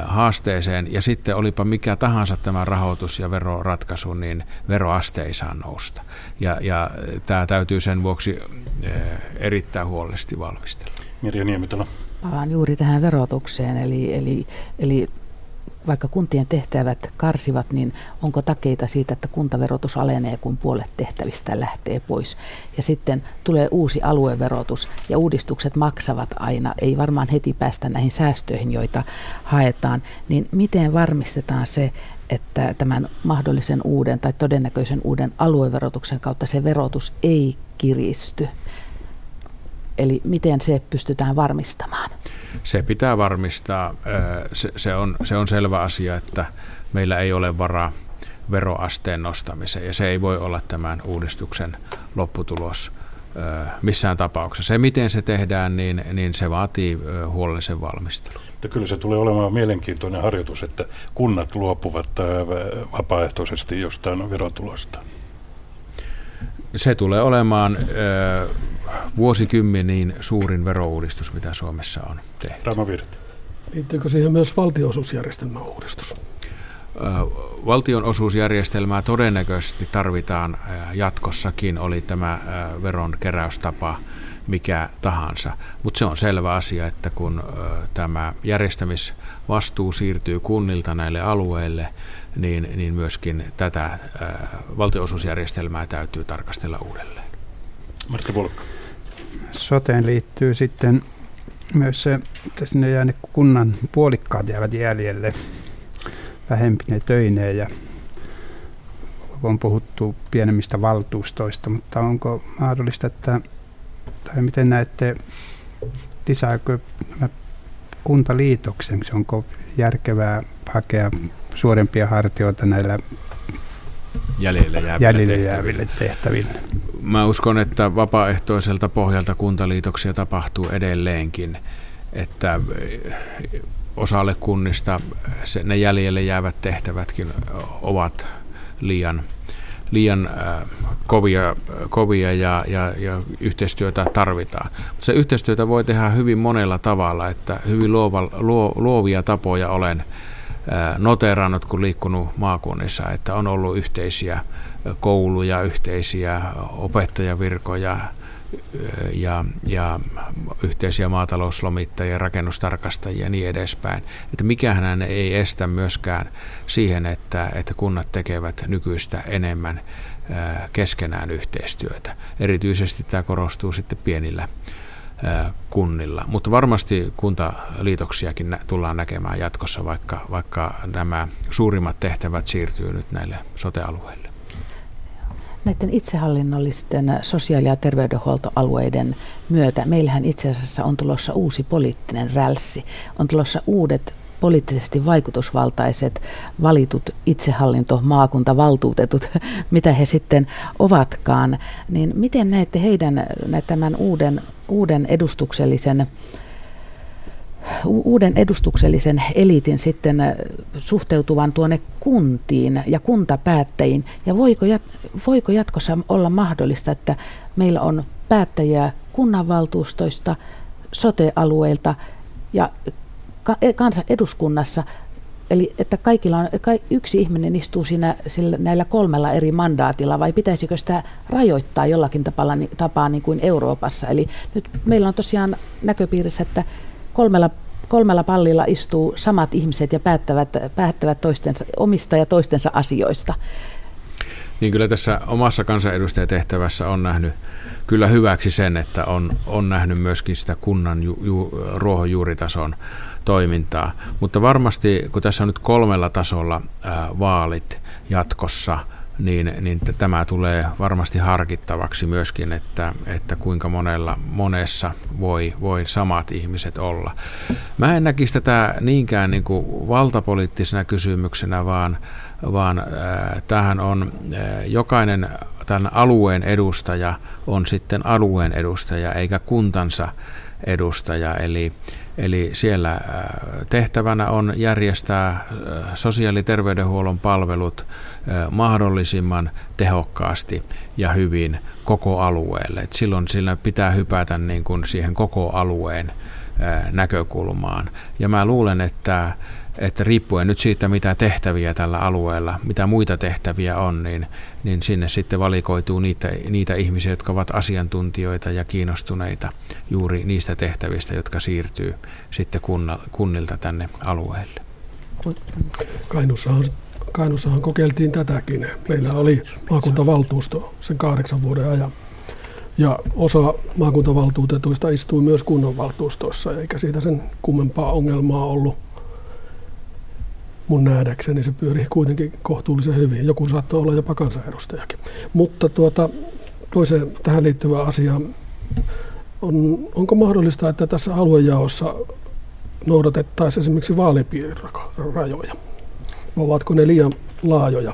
haasteeseen. Ja sitten olipa mikä tahansa tämä rahoitus- ja veroratkaisu, niin veroaste ei saa nousta. Ja, ja tämä täytyy sen vuoksi erittäin huolellisesti valmistella. Mirja Niemitalo. Palaan juuri tähän verotukseen, eli, eli, eli vaikka kuntien tehtävät karsivat, niin onko takeita siitä, että kuntaverotus alenee, kun puolet tehtävistä lähtee pois. Ja sitten tulee uusi alueverotus ja uudistukset maksavat aina, ei varmaan heti päästä näihin säästöihin, joita haetaan. Niin miten varmistetaan se, että tämän mahdollisen uuden tai todennäköisen uuden alueverotuksen kautta se verotus ei kiristy? Eli miten se pystytään varmistamaan? Se pitää varmistaa. Se, se, on, se on selvä asia, että meillä ei ole varaa veroasteen nostamiseen ja se ei voi olla tämän uudistuksen lopputulos missään tapauksessa. Se, miten se tehdään, niin, niin se vaatii huolellisen valmistelun. Mutta kyllä se tulee olemaan mielenkiintoinen harjoitus, että kunnat luopuvat vapaaehtoisesti jostain verotulosta. Se tulee olemaan vuosikymmeniin suurin verouudistus, mitä Suomessa on tehty. Rama Virta. Liittyykö siihen myös valtionosuusjärjestelmän uudistus? Valtionosuusjärjestelmää todennäköisesti tarvitaan jatkossakin, oli tämä veron keräystapa mikä tahansa. Mutta se on selvä asia, että kun tämä järjestämisvastuu siirtyy kunnilta näille alueille, niin, niin myöskin tätä valtionosuusjärjestelmää täytyy tarkastella uudelleen. Martti Volkka soteen liittyy sitten myös se, että sinne jää ne kunnan puolikkaat jäävät jäljelle vähempine töineen ja on puhuttu pienemmistä valtuustoista, mutta onko mahdollista, että, tai miten näette, lisääkö kuntaliitoksen, onko järkevää hakea suurempia hartioita näillä jäljelle jääville, jäljelle jääville tehtäville. Mä uskon, että vapaaehtoiselta pohjalta kuntaliitoksia tapahtuu edelleenkin, että osalle kunnista se, ne jäljelle jäävät tehtävätkin ovat liian, liian äh, kovia, kovia ja, ja, ja yhteistyötä tarvitaan. Mutta se yhteistyötä voi tehdä hyvin monella tavalla, että hyvin luova, luo, luovia tapoja olen noterannut, kun liikkunut maakunnissa, että on ollut yhteisiä kouluja, yhteisiä opettajavirkoja ja, ja yhteisiä maatalouslomittajia, rakennustarkastajia ja niin edespäin. Että mikähän ei estä myöskään siihen, että, että kunnat tekevät nykyistä enemmän keskenään yhteistyötä. Erityisesti tämä korostuu sitten pienillä kunnilla. Mutta varmasti kuntaliitoksiakin tullaan näkemään jatkossa, vaikka, vaikka nämä suurimmat tehtävät siirtyy nyt näille sotealueille. Näiden itsehallinnollisten sosiaali- ja terveydenhuoltoalueiden myötä meillähän itse asiassa on tulossa uusi poliittinen rälssi. On tulossa uudet poliittisesti vaikutusvaltaiset valitut itsehallinto, maakuntavaltuutetut, mitä he sitten ovatkaan, niin miten näette heidän tämän uuden, uuden edustuksellisen uuden edustuksellisen eliitin sitten suhteutuvan tuonne kuntiin ja kuntapäättäjiin? Ja voiko, voiko jatkossa olla mahdollista, että meillä on päättäjiä kunnanvaltuustoista, sote-alueilta ja kansan eduskunnassa, Eli että kaikilla on, yksi ihminen istuu siinä sillä, näillä kolmella eri mandaatilla, vai pitäisikö sitä rajoittaa jollakin tapaa, tapaa niin kuin Euroopassa? Eli nyt meillä on tosiaan näköpiirissä, että kolmella, kolmella pallilla istuu samat ihmiset ja päättävät, päättävät toistensa, omista ja toistensa asioista. Niin kyllä tässä omassa kansanedustajatehtävässä on nähnyt kyllä hyväksi sen, että on, on nähnyt myöskin sitä kunnan ju, ju, ruohonjuuritason toimintaa. Mutta varmasti, kun tässä on nyt kolmella tasolla ää, vaalit jatkossa, niin, niin tämä tulee varmasti harkittavaksi myöskin, että, että kuinka monella, monessa voi, voi samat ihmiset olla. Mä en näkisi tätä niinkään niin kuin valtapoliittisena kysymyksenä, vaan, vaan äh, tähän on äh, jokainen tämän alueen edustaja on sitten alueen edustaja eikä kuntansa edustaja. Eli, eli siellä äh, tehtävänä on järjestää äh, sosiaali- ja terveydenhuollon palvelut äh, mahdollisimman tehokkaasti ja hyvin koko alueelle. Et silloin sillä pitää hypätä niin kuin siihen koko alueen näkökulmaan. Ja mä luulen, että että riippuen nyt siitä, mitä tehtäviä tällä alueella, mitä muita tehtäviä on, niin, niin sinne sitten valikoituu niitä, niitä ihmisiä, jotka ovat asiantuntijoita ja kiinnostuneita juuri niistä tehtävistä, jotka siirtyy sitten kunna, kunnilta tänne alueelle. Kainuussahan kokeiltiin tätäkin. Meillä oli maakuntavaltuusto sen kahdeksan vuoden ajan. Ja osa maakuntavaltuutetuista istui myös kunnanvaltuustoissa, eikä siitä sen kummempaa ongelmaa ollut mun nähdäkseni se pyörii kuitenkin kohtuullisen hyvin. Joku saattoi olla jopa kansanedustajakin. Mutta tuota, toiseen tähän liittyvä asia on, onko mahdollista, että tässä aluejaossa noudatettaisiin esimerkiksi vaalipiirirajoja? Ovatko ne liian laajoja?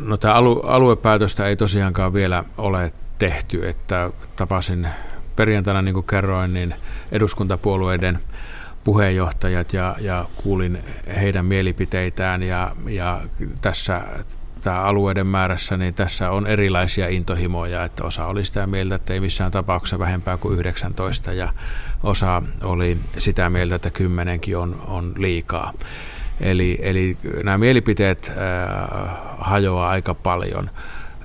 No tämä aluepäätöstä ei tosiaankaan vielä ole tehty, että tapasin perjantaina, niin kuin kerroin, niin eduskuntapuolueiden – puheenjohtajat ja, ja kuulin heidän mielipiteitään ja, ja tässä tämä alueiden määrässä, niin tässä on erilaisia intohimoja, että osa oli sitä mieltä, että ei missään tapauksessa vähempää kuin 19 ja osa oli sitä mieltä, että kymmenenkin on, on liikaa. Eli, eli nämä mielipiteet äh, hajoaa aika paljon.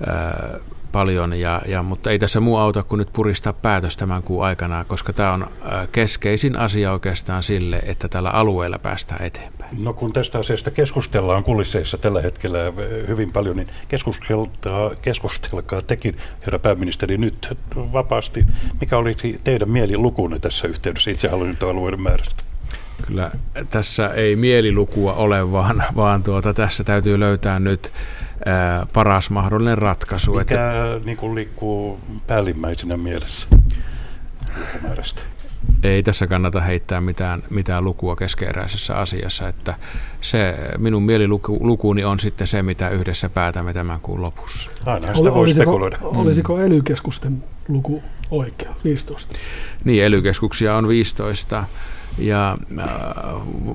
Äh, paljon, ja, ja, mutta ei tässä muu auta kuin nyt puristaa päätös tämän kuun aikana, koska tämä on keskeisin asia oikeastaan sille, että tällä alueella päästään eteenpäin. No kun tästä asiasta keskustellaan kulisseissa tällä hetkellä äh, hyvin paljon, niin keskustelkaa, keskustelkaa tekin, herra pääministeri, nyt vapaasti. Mikä olisi teidän mielilukunne tässä yhteydessä itsehallintoalueiden määrästä? Kyllä tässä ei mielilukua ole, vaan, vaan tuota, tässä täytyy löytää nyt ää, paras mahdollinen ratkaisu. Mikä että, niin kuin liikkuu päällimmäisenä mielessä lukumäärästä? Ei tässä kannata heittää mitään, mitään lukua keskeeräisessä asiassa, että se minun mielilukuni on sitten se, mitä yhdessä päätämme tämän kuun lopussa. Aina sitä voi olisiko, spekuloida. Olisiko mm. ely-keskusten luku oikea, 15? Niin, ely on 15 ja äh,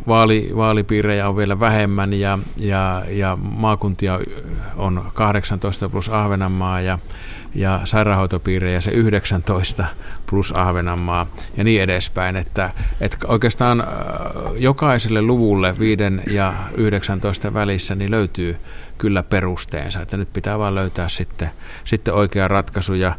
vaali, vaalipiirejä on vielä vähemmän ja, ja, ja maakuntia on 18 plus Ahvenanmaa ja, ja sairaanhoitopiirejä se 19 plus Ahvenanmaa ja niin edespäin. Että, että oikeastaan äh, jokaiselle luvulle 5 ja 19 välissä niin löytyy kyllä perusteensa, että nyt pitää vaan löytää sitten, sitten oikea ratkaisu ja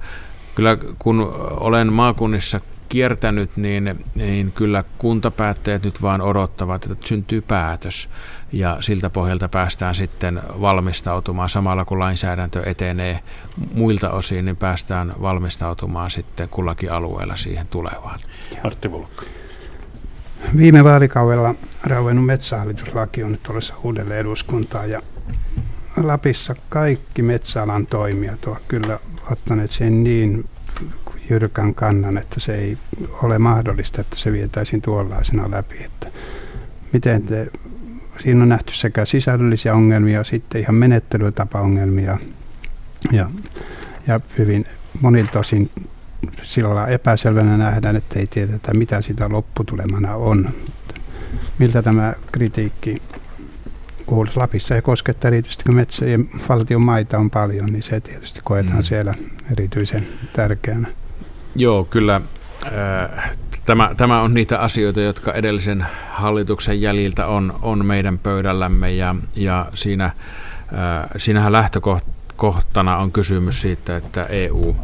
kyllä kun olen maakunnissa kiertänyt, niin, niin kyllä kuntapäättäjät nyt vaan odottavat, että syntyy päätös ja siltä pohjalta päästään sitten valmistautumaan samalla kun lainsäädäntö etenee muilta osin, niin päästään valmistautumaan sitten kullakin alueella siihen tulevaan. Martti Volkka. Viime vaalikaudella rauennut metsähallituslaki on nyt tulossa uudelleen eduskuntaan ja Lapissa kaikki metsäalan toimijat ovat kyllä ottaneet sen niin jyrkän kannan, että se ei ole mahdollista, että se vietäisiin tuollaisena läpi. Että miten te, siinä on nähty sekä sisällöllisiä ongelmia, sitten ihan menettelytapaongelmia ja, ja hyvin monilta osin sillä epäselvänä nähdään, että ei tiedetä, mitä sitä lopputulemana on. Miltä tämä kritiikki kuuluisi Lapissa ja koskettaa erityisesti, kun metsä- ja valtion maita on paljon, niin se tietysti koetaan mm. siellä erityisen tärkeänä. Joo, kyllä. Äh, tämä, tämä on niitä asioita, jotka edellisen hallituksen jäljiltä on, on meidän pöydällämme ja, ja siinä, äh, siinähän lähtökohtana on kysymys siitä, että EU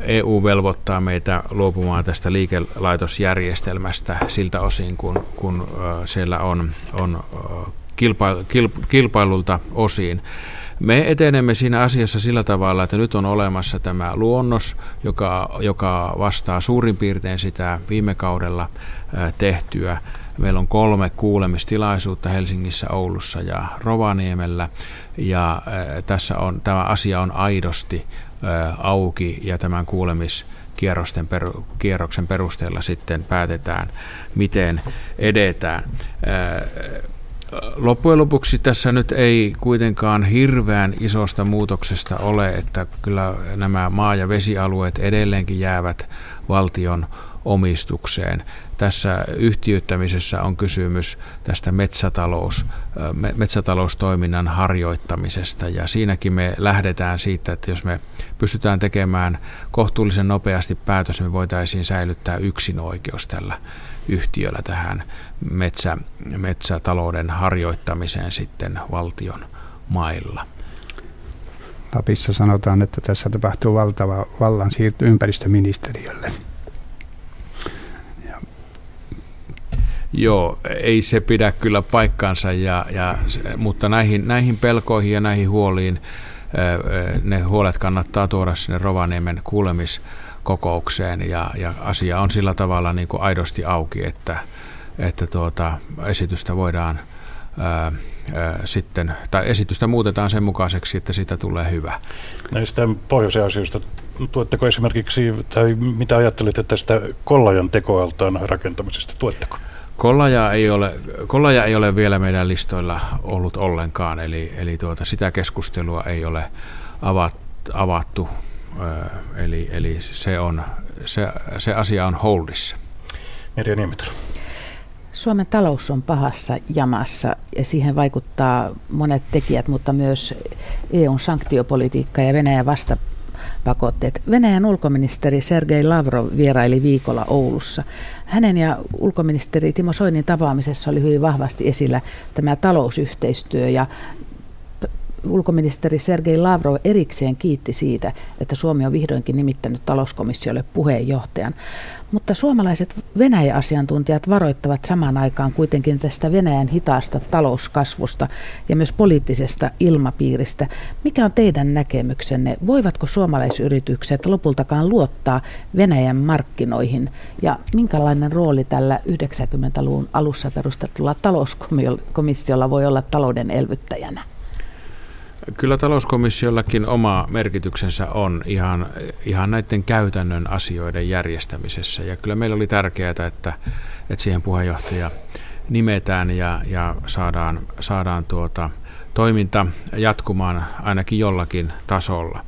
EU velvoittaa meitä luopumaan tästä liikelaitosjärjestelmästä siltä osin, kun, kun siellä on, on kilpailulta osiin. Me etenemme siinä asiassa sillä tavalla, että nyt on olemassa tämä luonnos, joka, joka vastaa suurin piirtein sitä viime kaudella tehtyä. Meillä on kolme kuulemistilaisuutta Helsingissä, Oulussa ja Rovaniemellä, ja tässä on, tämä asia on aidosti auki, ja tämän kuulemiskierrosten peru, kierroksen perusteella sitten päätetään, miten edetään. Loppujen lopuksi tässä nyt ei kuitenkaan hirveän isosta muutoksesta ole, että kyllä nämä maa- ja vesialueet edelleenkin jäävät valtion omistukseen. Tässä yhtiöittämisessä on kysymys tästä metsätalous, metsätaloustoiminnan harjoittamisesta ja siinäkin me lähdetään siitä, että jos me pystytään tekemään kohtuullisen nopeasti päätös, me voitaisiin säilyttää yksin oikeus tällä yhtiöllä tähän metsä, metsätalouden harjoittamiseen sitten valtion mailla. Lapissa sanotaan, että tässä tapahtuu valtava vallan siirto ympäristöministeriölle. Ja. Joo, ei se pidä kyllä paikkaansa, ja, ja, mutta näihin, näihin pelkoihin ja näihin huoliin ne huolet kannattaa tuoda sinne Rovaniemen kuulemis kokoukseen ja, ja asia on sillä tavalla niin kuin aidosti auki, että, että tuota, esitystä voidaan ää, ää, sitten, tai esitystä muutetaan sen mukaiseksi, että siitä tulee hyvä. Näistä pohjoisen asioista, tuetteko esimerkiksi, tai mitä ajattelette tästä Kollajan tekoaltaan rakentamisesta, tuetteko? Kollaja ei, ole, Kollaja ei ole vielä meidän listoilla ollut ollenkaan, eli, eli tuota, sitä keskustelua ei ole avat, avattu Eli, eli se, on, se, se asia on holdissa. Merja Niemetalo. Suomen talous on pahassa jamassa ja siihen vaikuttaa monet tekijät, mutta myös EUn sanktiopolitiikka ja Venäjän vastapakotteet. Venäjän ulkoministeri Sergei Lavrov vieraili viikolla Oulussa. Hänen ja ulkoministeri Timo Soinin tapaamisessa oli hyvin vahvasti esillä tämä talousyhteistyö ja ulkoministeri Sergei Lavrov erikseen kiitti siitä, että Suomi on vihdoinkin nimittänyt talouskomissiolle puheenjohtajan. Mutta suomalaiset Venäjä-asiantuntijat varoittavat samaan aikaan kuitenkin tästä Venäjän hitaasta talouskasvusta ja myös poliittisesta ilmapiiristä. Mikä on teidän näkemyksenne? Voivatko suomalaisyritykset lopultakaan luottaa Venäjän markkinoihin? Ja minkälainen rooli tällä 90-luvun alussa perustetulla talouskomissiolla voi olla talouden elvyttäjänä? Kyllä talouskomissiollakin oma merkityksensä on ihan, ihan näiden käytännön asioiden järjestämisessä. Ja kyllä meillä oli tärkeää, että, että siihen puheenjohtaja nimetään ja, ja saadaan, saadaan tuota, toiminta jatkumaan ainakin jollakin tasolla.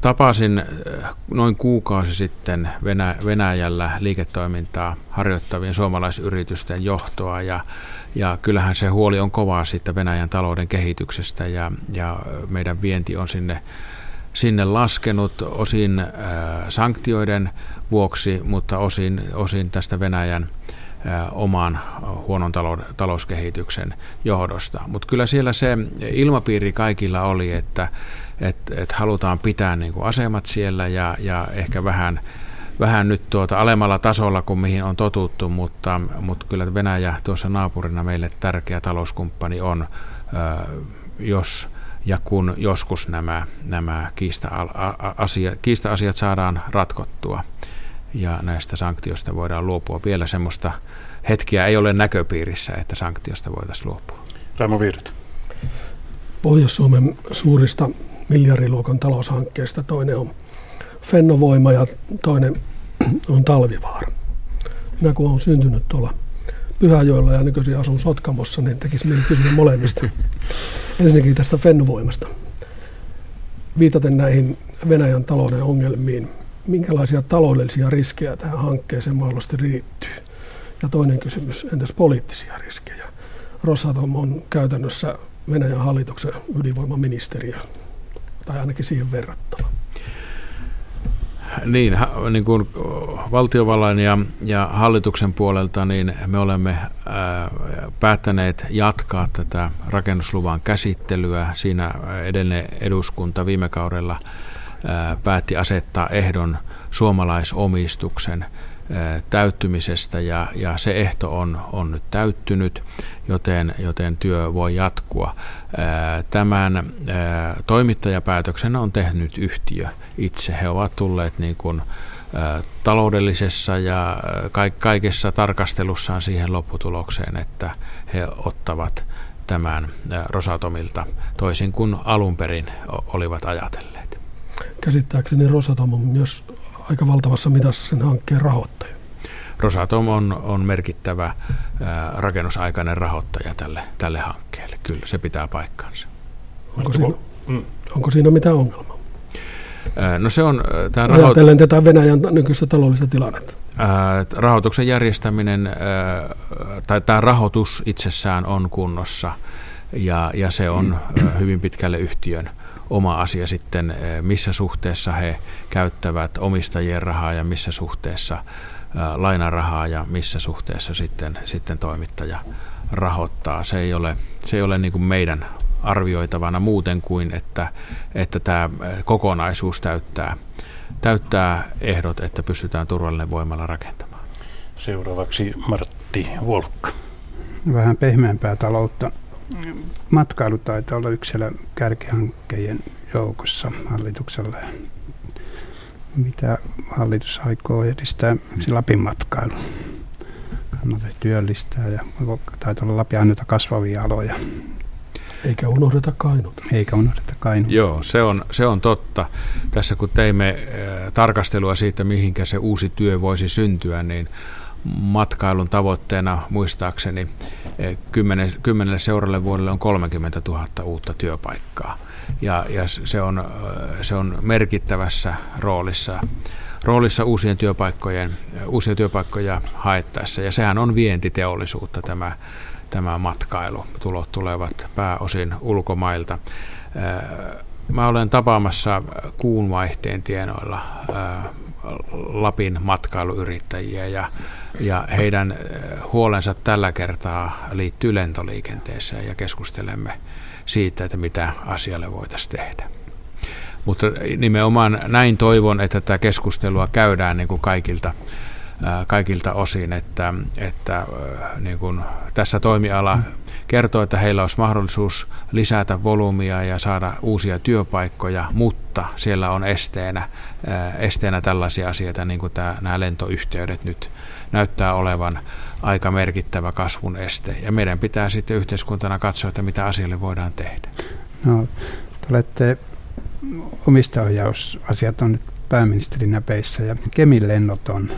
Tapasin noin kuukausi sitten Venäjällä liiketoimintaa harjoittavien suomalaisyritysten johtoa ja ja kyllähän se huoli on kovaa siitä Venäjän talouden kehityksestä ja, ja meidän vienti on sinne, sinne laskenut osin äh, sanktioiden vuoksi, mutta osin, osin tästä Venäjän äh, oman huonon talou- talouskehityksen johdosta. Mutta kyllä siellä se ilmapiiri kaikilla oli, että et, et halutaan pitää niinku asemat siellä ja, ja ehkä vähän vähän nyt tuota alemmalla tasolla kuin mihin on totuttu, mutta, mutta kyllä Venäjä tuossa naapurina meille tärkeä talouskumppani on, jos ja kun joskus nämä, nämä kiista-asiat, kiista-asiat saadaan ratkottua ja näistä sanktioista voidaan luopua. Vielä semmoista hetkiä ei ole näköpiirissä, että sanktiosta voitaisiin luopua. Raimo Viidet. Pohjois-Suomen suurista miljardiluokan taloushankkeista toinen on Fennovoima ja toinen on Talvivaara. Minä kun olen syntynyt tuolla Pyhäjoella ja nykyisin asun Sotkamossa, niin tekisi mieli kysyä molemmista. Ensinnäkin tästä Fennovoimasta. Viitaten näihin Venäjän talouden ongelmiin, minkälaisia taloudellisia riskejä tähän hankkeeseen mahdollisesti riittyy? Ja toinen kysymys, entäs poliittisia riskejä? Rosatom on käytännössä Venäjän hallituksen ydinvoimaministeriö, tai ainakin siihen verrattava. Niin, niin kuin valtiovallan ja, ja hallituksen puolelta niin me olemme ää, päättäneet jatkaa tätä rakennusluvan käsittelyä. Siinä edellinen eduskunta viime kaudella ää, päätti asettaa ehdon suomalaisomistuksen täyttymisestä ja, ja se ehto on, on nyt täyttynyt, joten, joten työ voi jatkua. Tämän toimittajapäätöksen on tehnyt yhtiö itse. He ovat tulleet niin kuin, taloudellisessa ja kaikessa tarkastelussaan siihen lopputulokseen, että he ottavat tämän Rosatomilta toisin kuin alun perin olivat ajatelleet. Käsittääkseni Rosatom on myös aika valtavassa mitassa sen hankkeen rahoittaja. Rosatom on, on merkittävä ää, rakennusaikainen rahoittaja tälle, tälle hankkeelle. Kyllä, se pitää paikkansa. Onko siinä, mm. onko siinä mitään ongelmaa? no se on... Tämä raho- Ajatellen tätä Venäjän nykyistä taloudellista tilannetta. Ää, rahoituksen järjestäminen, ää, tai tämä rahoitus itsessään on kunnossa, ja, ja se on mm. hyvin pitkälle yhtiön oma asia sitten, eh, missä suhteessa he käyttävät omistajien rahaa ja missä suhteessa eh, lainarahaa ja missä suhteessa sitten, sitten toimittaja rahoittaa. Se ei ole, se ei ole niin kuin meidän arvioitavana muuten kuin, että, että tämä eh, kokonaisuus täyttää, täyttää ehdot, että pystytään turvallinen voimalla rakentamaan. Seuraavaksi Martti Volkka. Vähän pehmeämpää taloutta matkailu taitaa olla yksi kärkihankkeiden joukossa hallituksella. Mitä hallitus aikoo edistää Lapin matkailu? Kannattaa työllistää ja taitaa olla Lapin ainoita kasvavia aloja. Eikä unohdeta kainut. Eikä unohdeta kainut. Joo, se on, se on totta. Tässä kun teimme tarkastelua siitä, mihinkä se uusi työ voisi syntyä, niin matkailun tavoitteena muistaakseni eh, kymmenelle seuralle vuodelle on 30 000 uutta työpaikkaa. Ja, ja se, on, eh, se on merkittävässä roolissa, roolissa uusien työpaikkojen, uusia työpaikkoja haettaessa. Ja sehän on vientiteollisuutta tämä, tämä matkailu. Tulot tulevat pääosin ulkomailta. Eh, mä olen tapaamassa kuunvaihteen tienoilla Lapin matkailuyrittäjiä ja ja heidän eh, huolensa tällä kertaa liittyy lentoliikenteeseen ja keskustelemme siitä, että mitä asialle voitaisiin tehdä. Mutta nimenomaan näin toivon, että tätä keskustelua käydään niin kuin kaikilta, eh, kaikilta osin, että, että eh, niin kuin tässä toimiala kertoo, että heillä olisi mahdollisuus lisätä volyymia ja saada uusia työpaikkoja, mutta siellä on esteenä, esteenä tällaisia asioita, niin kuin tämä, nämä lentoyhteydet nyt näyttää olevan aika merkittävä kasvun este. Ja meidän pitää sitten yhteiskuntana katsoa, että mitä asialle voidaan tehdä. No, te olette omistaohjausasiat on nyt pääministerin näpeissä ja Kemin lennot on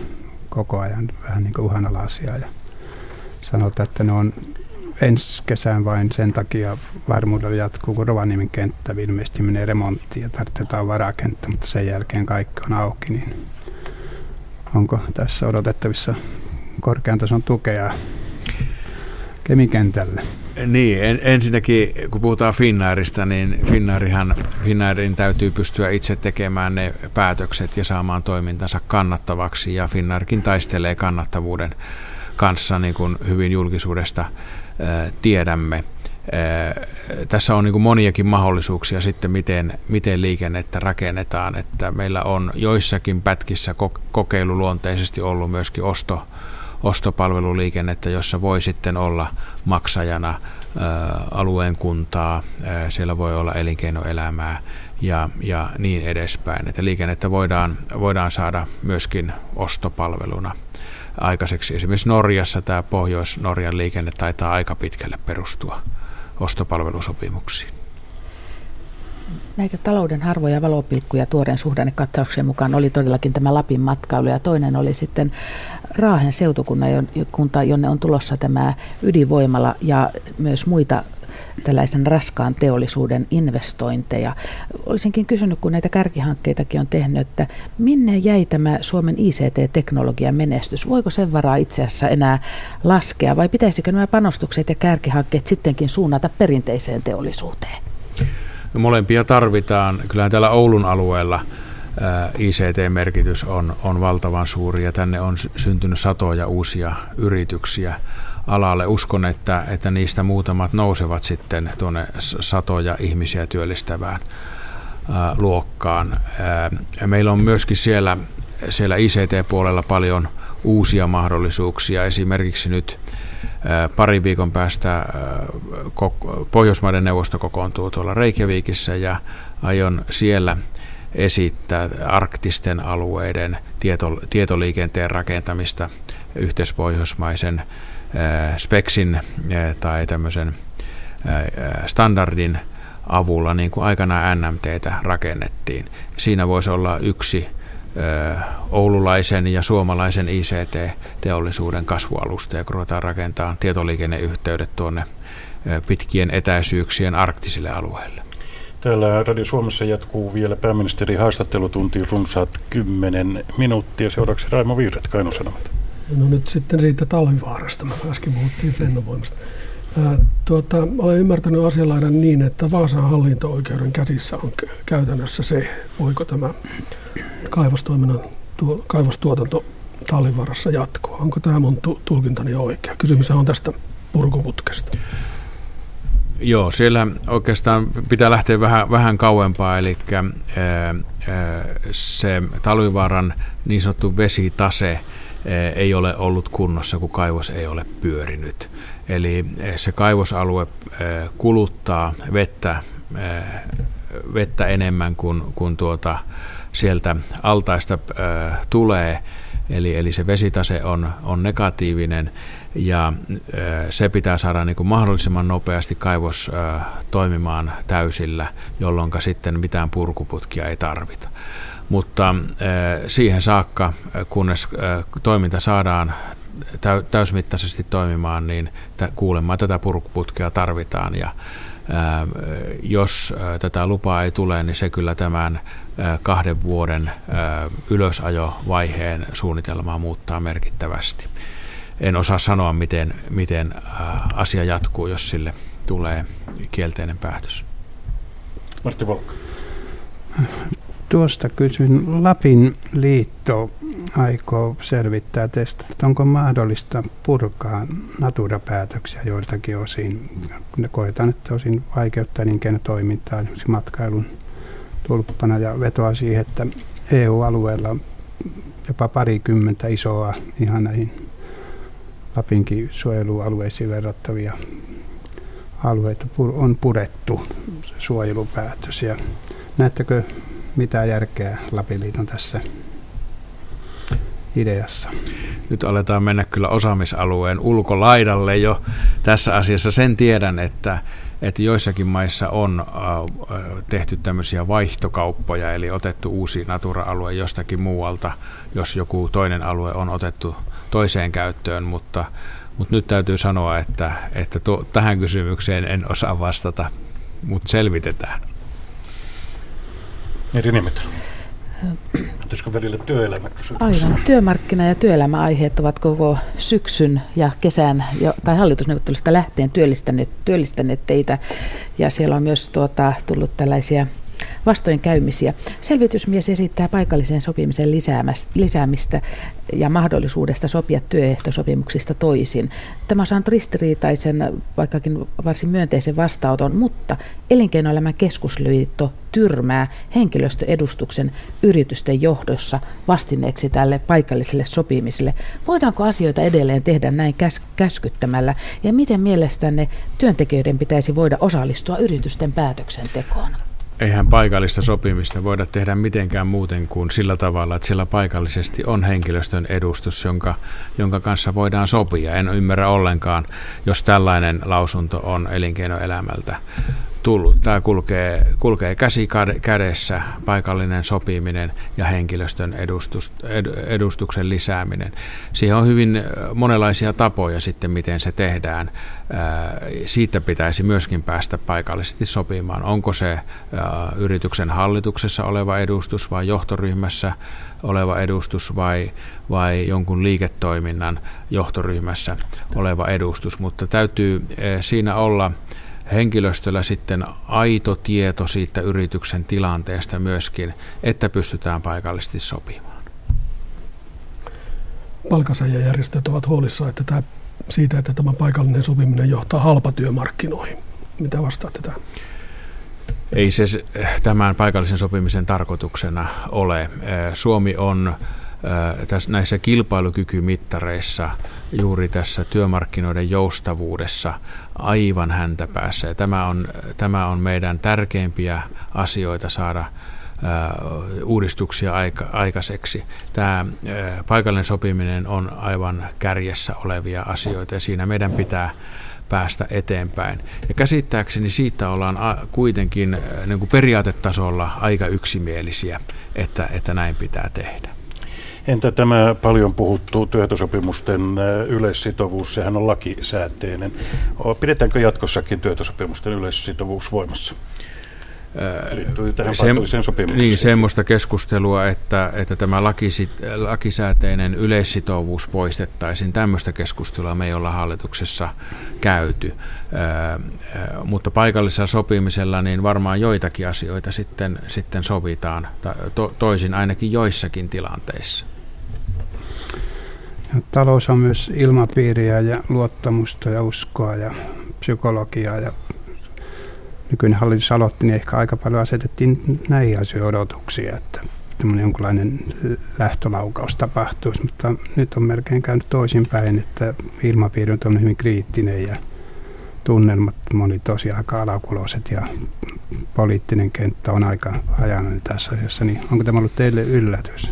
koko ajan vähän niin kuin uhanalaisia ja sanotaan, että ne on ensi kesään vain sen takia varmuudella jatkuu, kun Rovaniemen kenttä ilmeisesti menee remonttiin ja tarvitaan varakenttä, mutta sen jälkeen kaikki on auki, niin Onko tässä odotettavissa korkean tason tukea kemikentälle? Niin, en, ensinnäkin kun puhutaan Finnairista, niin Finnairihan, Finnairin täytyy pystyä itse tekemään ne päätökset ja saamaan toimintansa kannattavaksi, ja Finnairkin taistelee kannattavuuden kanssa, niin kuin hyvin julkisuudesta tiedämme tässä on niin moniakin mahdollisuuksia sitten, miten, miten liikennettä rakennetaan. Että meillä on joissakin pätkissä kokeiluluonteisesti ollut myöskin osto, ostopalveluliikennettä, jossa voi sitten olla maksajana alueen kuntaa, siellä voi olla elinkeinoelämää ja, ja niin edespäin. Että liikennettä voidaan, voidaan saada myöskin ostopalveluna aikaiseksi. Esimerkiksi Norjassa tämä Pohjois-Norjan liikenne taitaa aika pitkälle perustua ostopalvelusopimuksiin. Näitä talouden harvoja valopilkkuja tuoreen suhdannekatsauksen mukaan oli todellakin tämä Lapin matkailu ja toinen oli sitten Raahen seutukunta, jonne on tulossa tämä ydinvoimala ja myös muita tällaisen raskaan teollisuuden investointeja. Olisinkin kysynyt, kun näitä kärkihankkeitakin on tehnyt, että minne jäi tämä Suomen ICT-teknologian menestys? Voiko sen varaa itse asiassa enää laskea vai pitäisikö nämä panostukset ja kärkihankkeet sittenkin suunnata perinteiseen teollisuuteen? No, molempia tarvitaan. Kyllähän täällä Oulun alueella ICT-merkitys on, on valtavan suuri ja tänne on syntynyt satoja uusia yrityksiä alalle. Uskon, että, että niistä muutamat nousevat sitten tuonne satoja ihmisiä työllistävään ää, luokkaan. Meillä on myöskin siellä, siellä ICT-puolella paljon uusia mahdollisuuksia. Esimerkiksi nyt Pari viikon päästä Pohjoismaiden neuvosto kokoontuu tuolla Reykjavikissa ja aion siellä esittää arktisten alueiden tieto, tietoliikenteen rakentamista yhteispohjoismaisen speksin tai tämmöisen standardin avulla, niin kuin aikanaan NMTtä rakennettiin. Siinä voisi olla yksi oululaisen ja suomalaisen ICT-teollisuuden kasvualusta, ja kun ruvetaan rakentamaan tietoliikenneyhteydet tuonne pitkien etäisyyksien arktisille alueille. Täällä Radio Suomessa jatkuu vielä pääministeri haastattelutunti runsaat 10 minuuttia. Seuraavaksi Raimo Viiret, Kainon Sanomat. No nyt sitten siitä talvivaarasta. Mä äsken puhuttiin Fennovoimasta. tuota, olen ymmärtänyt asianlaidan niin, että Vaasan hallinto-oikeuden käsissä on käytännössä se, voiko tämä kaivostoiminnan tuo, kaivostuotanto talvivaarassa jatkoa. Onko tämä mun tulkintani oikea? Kysymys on tästä purkuputkesta. Joo, siellä oikeastaan pitää lähteä vähän, vähän kauempaa, eli ää, ää, se talvivaaran niin sanottu vesitase ei ole ollut kunnossa, kun kaivos ei ole pyörinyt. Eli se kaivosalue ää, kuluttaa vettä, vettä enemmän kuin, kuin tuota, sieltä altaista tulee, eli, eli se vesitase on, on negatiivinen ja se pitää saada niin kuin mahdollisimman nopeasti kaivos toimimaan täysillä, jolloin sitten mitään purkuputkia ei tarvita. Mutta siihen saakka, kunnes toiminta saadaan täysmittaisesti toimimaan, niin kuulemma tätä purkuputkea tarvitaan ja jos tätä lupaa ei tule, niin se kyllä tämän kahden vuoden ylösajovaiheen suunnitelmaa muuttaa merkittävästi en osaa sanoa, miten, miten asia jatkuu, jos sille tulee kielteinen päätös. Martti Volkka. Tuosta kysyn. Lapin liitto aikoo selvittää testata, onko mahdollista purkaa Natura-päätöksiä joiltakin osin. Ne koetaan, että osin vaikeuttaa elinkeinotoimintaa esimerkiksi matkailun tulppana ja vetoa siihen, että EU-alueella jopa parikymmentä isoa ihan näihin Lapinkin suojelualueisiin verrattavia alueita on purettu se suojelupäätös. Ja näettekö mitä järkeä Lapiliiton tässä ideassa? Nyt aletaan mennä kyllä osaamisalueen ulkolaidalle jo tässä asiassa. Sen tiedän, että, että joissakin maissa on äh, tehty tämmöisiä vaihtokauppoja, eli otettu uusi Natura-alue jostakin muualta, jos joku toinen alue on otettu toiseen käyttöön, mutta, mutta nyt täytyy sanoa, että, että tuo, tähän kysymykseen en osaa vastata, mutta selvitetään. Eri nimet. Olisiko välillä työelämä Aivan. Työmarkkina- ja työelämäaiheet ovat koko syksyn ja kesän jo, tai hallitusneuvottelusta lähtien työllistäneet, työllistäneet teitä. Ja siellä on myös tuota, tullut tällaisia vastoinkäymisiä. Selvitysmies esittää paikallisen sopimisen lisäämistä ja mahdollisuudesta sopia työehtosopimuksista toisin. Tämä on saanut ristiriitaisen, vaikkakin varsin myönteisen vastaanoton, mutta Elinkeinoelämän keskusliitto tyrmää henkilöstöedustuksen yritysten johdossa vastineeksi tälle paikalliselle sopimiselle. Voidaanko asioita edelleen tehdä näin käs- käskyttämällä ja miten mielestänne työntekijöiden pitäisi voida osallistua yritysten päätöksentekoon? Eihän paikallista sopimista voida tehdä mitenkään muuten kuin sillä tavalla, että siellä paikallisesti on henkilöstön edustus, jonka, jonka kanssa voidaan sopia. En ymmärrä ollenkaan, jos tällainen lausunto on elinkeinoelämältä. Tullut. Tämä kulkee, kulkee käsi kädessä, paikallinen sopiminen ja henkilöstön edustus, ed, edustuksen lisääminen. Siihen on hyvin monenlaisia tapoja sitten, miten se tehdään. Siitä pitäisi myöskin päästä paikallisesti sopimaan. Onko se yrityksen hallituksessa oleva edustus vai johtoryhmässä oleva edustus vai, vai jonkun liiketoiminnan johtoryhmässä oleva edustus, mutta täytyy siinä olla henkilöstöllä sitten aito tieto siitä yrityksen tilanteesta myöskin, että pystytään paikallisesti sopimaan. Palkansaajajärjestöt ovat huolissaan että tämä, siitä, että tämä paikallinen sopiminen johtaa halpatyömarkkinoihin. Mitä vastaatte tähän? Ei se tämän paikallisen sopimisen tarkoituksena ole. Suomi on tässä, näissä kilpailukykymittareissa juuri tässä työmarkkinoiden joustavuudessa aivan häntä päässä. Ja tämä, on, tämä on meidän tärkeimpiä asioita saada uudistuksia aika, aikaiseksi. Tämä paikallinen sopiminen on aivan kärjessä olevia asioita ja siinä meidän pitää päästä eteenpäin. Ja käsittääkseni siitä ollaan kuitenkin niin kuin periaatetasolla aika yksimielisiä, että, että näin pitää tehdä. Entä tämä paljon puhuttu työtösopimusten yleissitovuus, sehän on lakisääteinen. Pidetäänkö jatkossakin työtösopimusten yleissitovuus voimassa? liittyy tähän sopimukseen. Niin, semmoista keskustelua, että, että tämä lakisit, lakisääteinen yleissitovuus poistettaisiin. Tämmöistä keskustelua me ei olla hallituksessa käyty. Ää, mutta paikallisella sopimisella niin varmaan joitakin asioita sitten, sitten sovitaan to, toisin ainakin joissakin tilanteissa. Talous on myös ilmapiiriä ja luottamusta ja uskoa ja psykologiaa ja nykyinen hallitus aloitti, niin ehkä aika paljon asetettiin näihin asioihin odotuksia, että jonkunlainen lähtölaukaus tapahtuisi, mutta nyt on melkein käynyt toisinpäin, että ilmapiiri on hyvin kriittinen ja tunnelmat moni tosi aika alakuloiset ja poliittinen kenttä on aika hajanainen tässä asiassa, niin onko tämä ollut teille yllätys?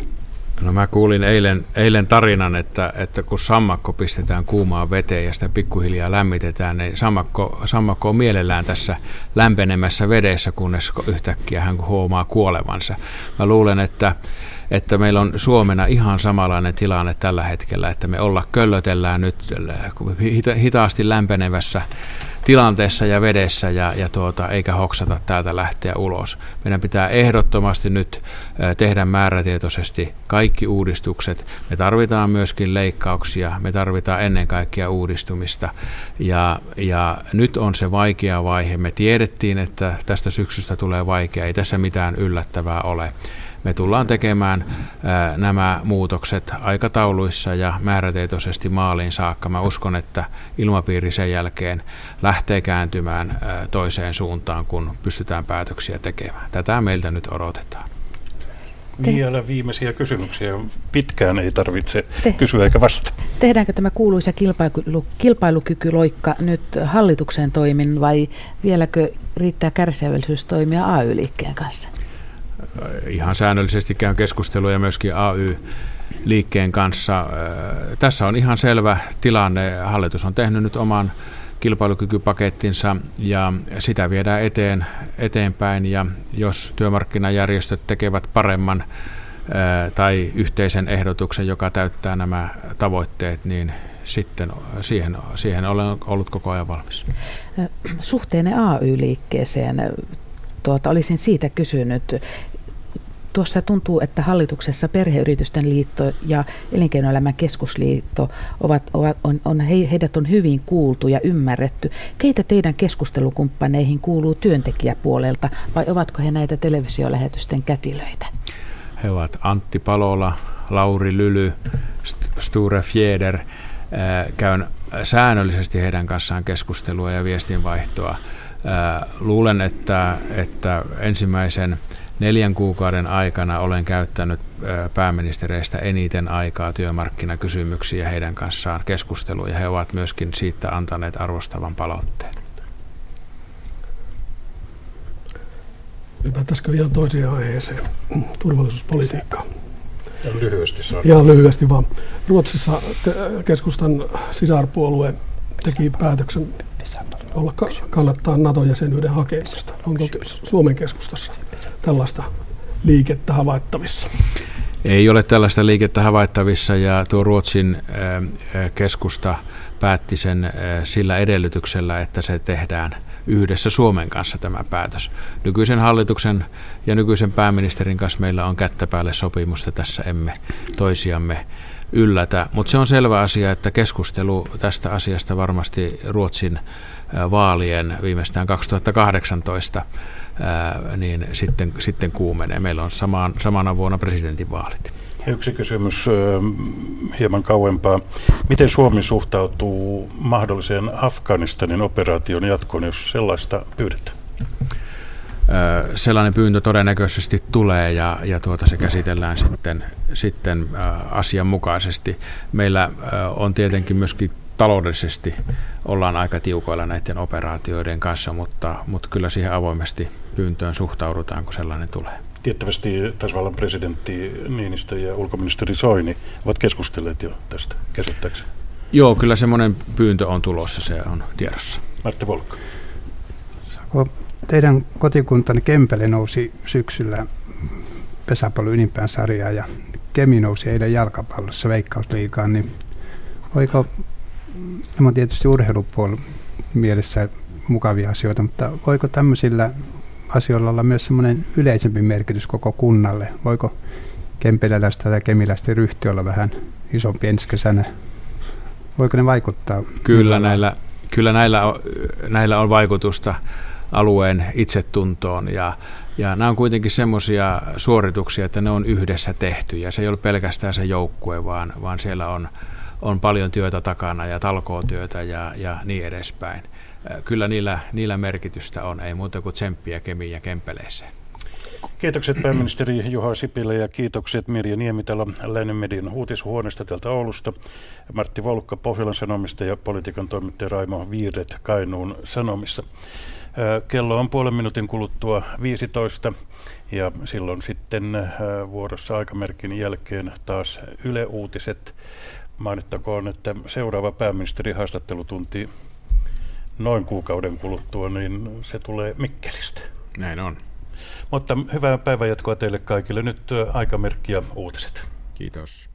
No mä kuulin eilen, eilen tarinan, että, että kun sammakko pistetään kuumaan veteen ja sitä pikkuhiljaa lämmitetään, niin sammakko, sammakko on mielellään tässä lämpenemässä vedessä, kunnes yhtäkkiä hän huomaa kuolevansa. Mä luulen, että, että meillä on Suomena ihan samanlainen tilanne tällä hetkellä, että me olla köllötellään nyt hitaasti lämpenevässä tilanteessa ja vedessä ja, ja tuota, eikä hoksata täältä lähteä ulos. Meidän pitää ehdottomasti nyt tehdä määrätietoisesti kaikki uudistukset. Me tarvitaan myöskin leikkauksia, me tarvitaan ennen kaikkea uudistumista ja, ja nyt on se vaikea vaihe. Me tiedettiin, että tästä syksystä tulee vaikea, ei tässä mitään yllättävää ole me tullaan tekemään nämä muutokset aikatauluissa ja määrätietoisesti maaliin saakka. Mä uskon, että ilmapiiri sen jälkeen lähtee kääntymään toiseen suuntaan, kun pystytään päätöksiä tekemään. Tätä meiltä nyt odotetaan. Vielä viimeisiä kysymyksiä. Pitkään ei tarvitse Te- kysyä eikä vastata. Tehdäänkö tämä kuuluisa kilpailu- kilpailukykyloikka nyt hallituksen toimin vai vieläkö riittää kärsivällisyys toimia AY-liikkeen kanssa? Ihan säännöllisesti käyn keskusteluja myöskin AY liikkeen kanssa. Tässä on ihan selvä tilanne. Hallitus on tehnyt nyt oman kilpailukykypakettinsa ja sitä viedään eteen, eteenpäin ja jos työmarkkinajärjestöt tekevät paremman tai yhteisen ehdotuksen, joka täyttää nämä tavoitteet, niin sitten siihen, siihen olen ollut koko ajan valmis. Suhteenne AY-liikkeeseen, tuota, olisin siitä kysynyt. Tuossa tuntuu, että hallituksessa perheyritysten liitto ja elinkeinoelämän keskusliitto ovat, ovat on, on, heidät on hyvin kuultu ja ymmärretty. Keitä teidän keskustelukumppaneihin kuuluu työntekijäpuolelta vai ovatko he näitä televisiolähetysten kätilöitä? He ovat Antti Palola, Lauri Lyly, Sture Fjeder. Käyn säännöllisesti heidän kanssaan keskustelua ja viestinvaihtoa. Luulen, että, että ensimmäisen neljän kuukauden aikana olen käyttänyt pääministereistä eniten aikaa työmarkkinakysymyksiä heidän kanssaan keskusteluun ja he ovat myöskin siitä antaneet arvostavan palautteen. Hypättäisikö ihan toiseen aiheeseen, turvallisuuspolitiikkaan? Ja lyhyesti saa. Ja lyhyesti vaan. Ruotsissa keskustan sisarpuolue teki päätöksen olla kannattaa NATO-jäsenyyden hakemista. Onko Suomen keskustassa tällaista liikettä havaittavissa? Ei ole tällaista liikettä havaittavissa ja tuo Ruotsin keskusta päätti sen sillä edellytyksellä, että se tehdään yhdessä Suomen kanssa tämä päätös. Nykyisen hallituksen ja nykyisen pääministerin kanssa meillä on kättä päälle sopimusta, tässä emme toisiamme yllätä. Mutta se on selvä asia, että keskustelu tästä asiasta varmasti Ruotsin vaalien viimeistään 2018 niin sitten, sitten kuumenee. Meillä on samaan, samana vuonna presidentinvaalit. Yksi kysymys hieman kauempaa. Miten Suomi suhtautuu mahdolliseen Afganistanin operaation jatkoon, jos sellaista pyydetään? Sellainen pyyntö todennäköisesti tulee ja, ja tuota se käsitellään sitten, sitten asianmukaisesti. Meillä on tietenkin myöskin taloudellisesti ollaan aika tiukoilla näiden operaatioiden kanssa, mutta, mutta kyllä siihen avoimesti pyyntöön suhtaudutaan, kun sellainen tulee. Tiettävästi tasavallan presidentti Niinistö ja ulkoministeri Soini ovat keskustelleet jo tästä käsittääkseni. Joo, kyllä semmoinen pyyntö on tulossa, se on tiedossa. Martti Volkka. Teidän kotikuntanne Kempele nousi syksyllä pesäpallo ylimpään sarjaan ja Kemi nousi eilen jalkapallossa veikkausliigaan, niin voiko, nämä on tietysti urheilupuolella mielessä mukavia asioita, mutta voiko tämmöisillä asioilla olla myös semmoinen yleisempi merkitys koko kunnalle? Voiko kempeläläistä tai kemiläistä ryhti olla vähän isompi ensi kesänä? Voiko ne vaikuttaa? Kyllä näillä, kyllä näillä, on, näillä on vaikutusta alueen itsetuntoon ja, ja nämä on kuitenkin semmoisia suorituksia, että ne on yhdessä tehty ja se ei ole pelkästään se joukkue, vaan, vaan siellä on, on paljon työtä takana ja talkootyötä ja, ja niin edespäin kyllä niillä, niillä merkitystä on, ei muuta kuin tsemppiä Kemiin ja Kempeleeseen. Kiitokset pääministeri Juha Sipilä ja kiitokset Mirja Niemitalo Lännen median uutishuoneesta täältä Oulusta, Martti Volkka Pohjolan Sanomista ja politiikan toimittaja Raimo Viiret Kainuun Sanomissa. Kello on puolen minuutin kuluttua 15 ja silloin sitten vuorossa aikamerkin jälkeen taas Yle Uutiset. Mainittakoon, että seuraava pääministeri haastattelutunti noin kuukauden kuluttua, niin se tulee Mikkelistä. Näin on. Mutta hyvää päivänjatkoa teille kaikille. Nyt aikamerkki ja uutiset. Kiitos.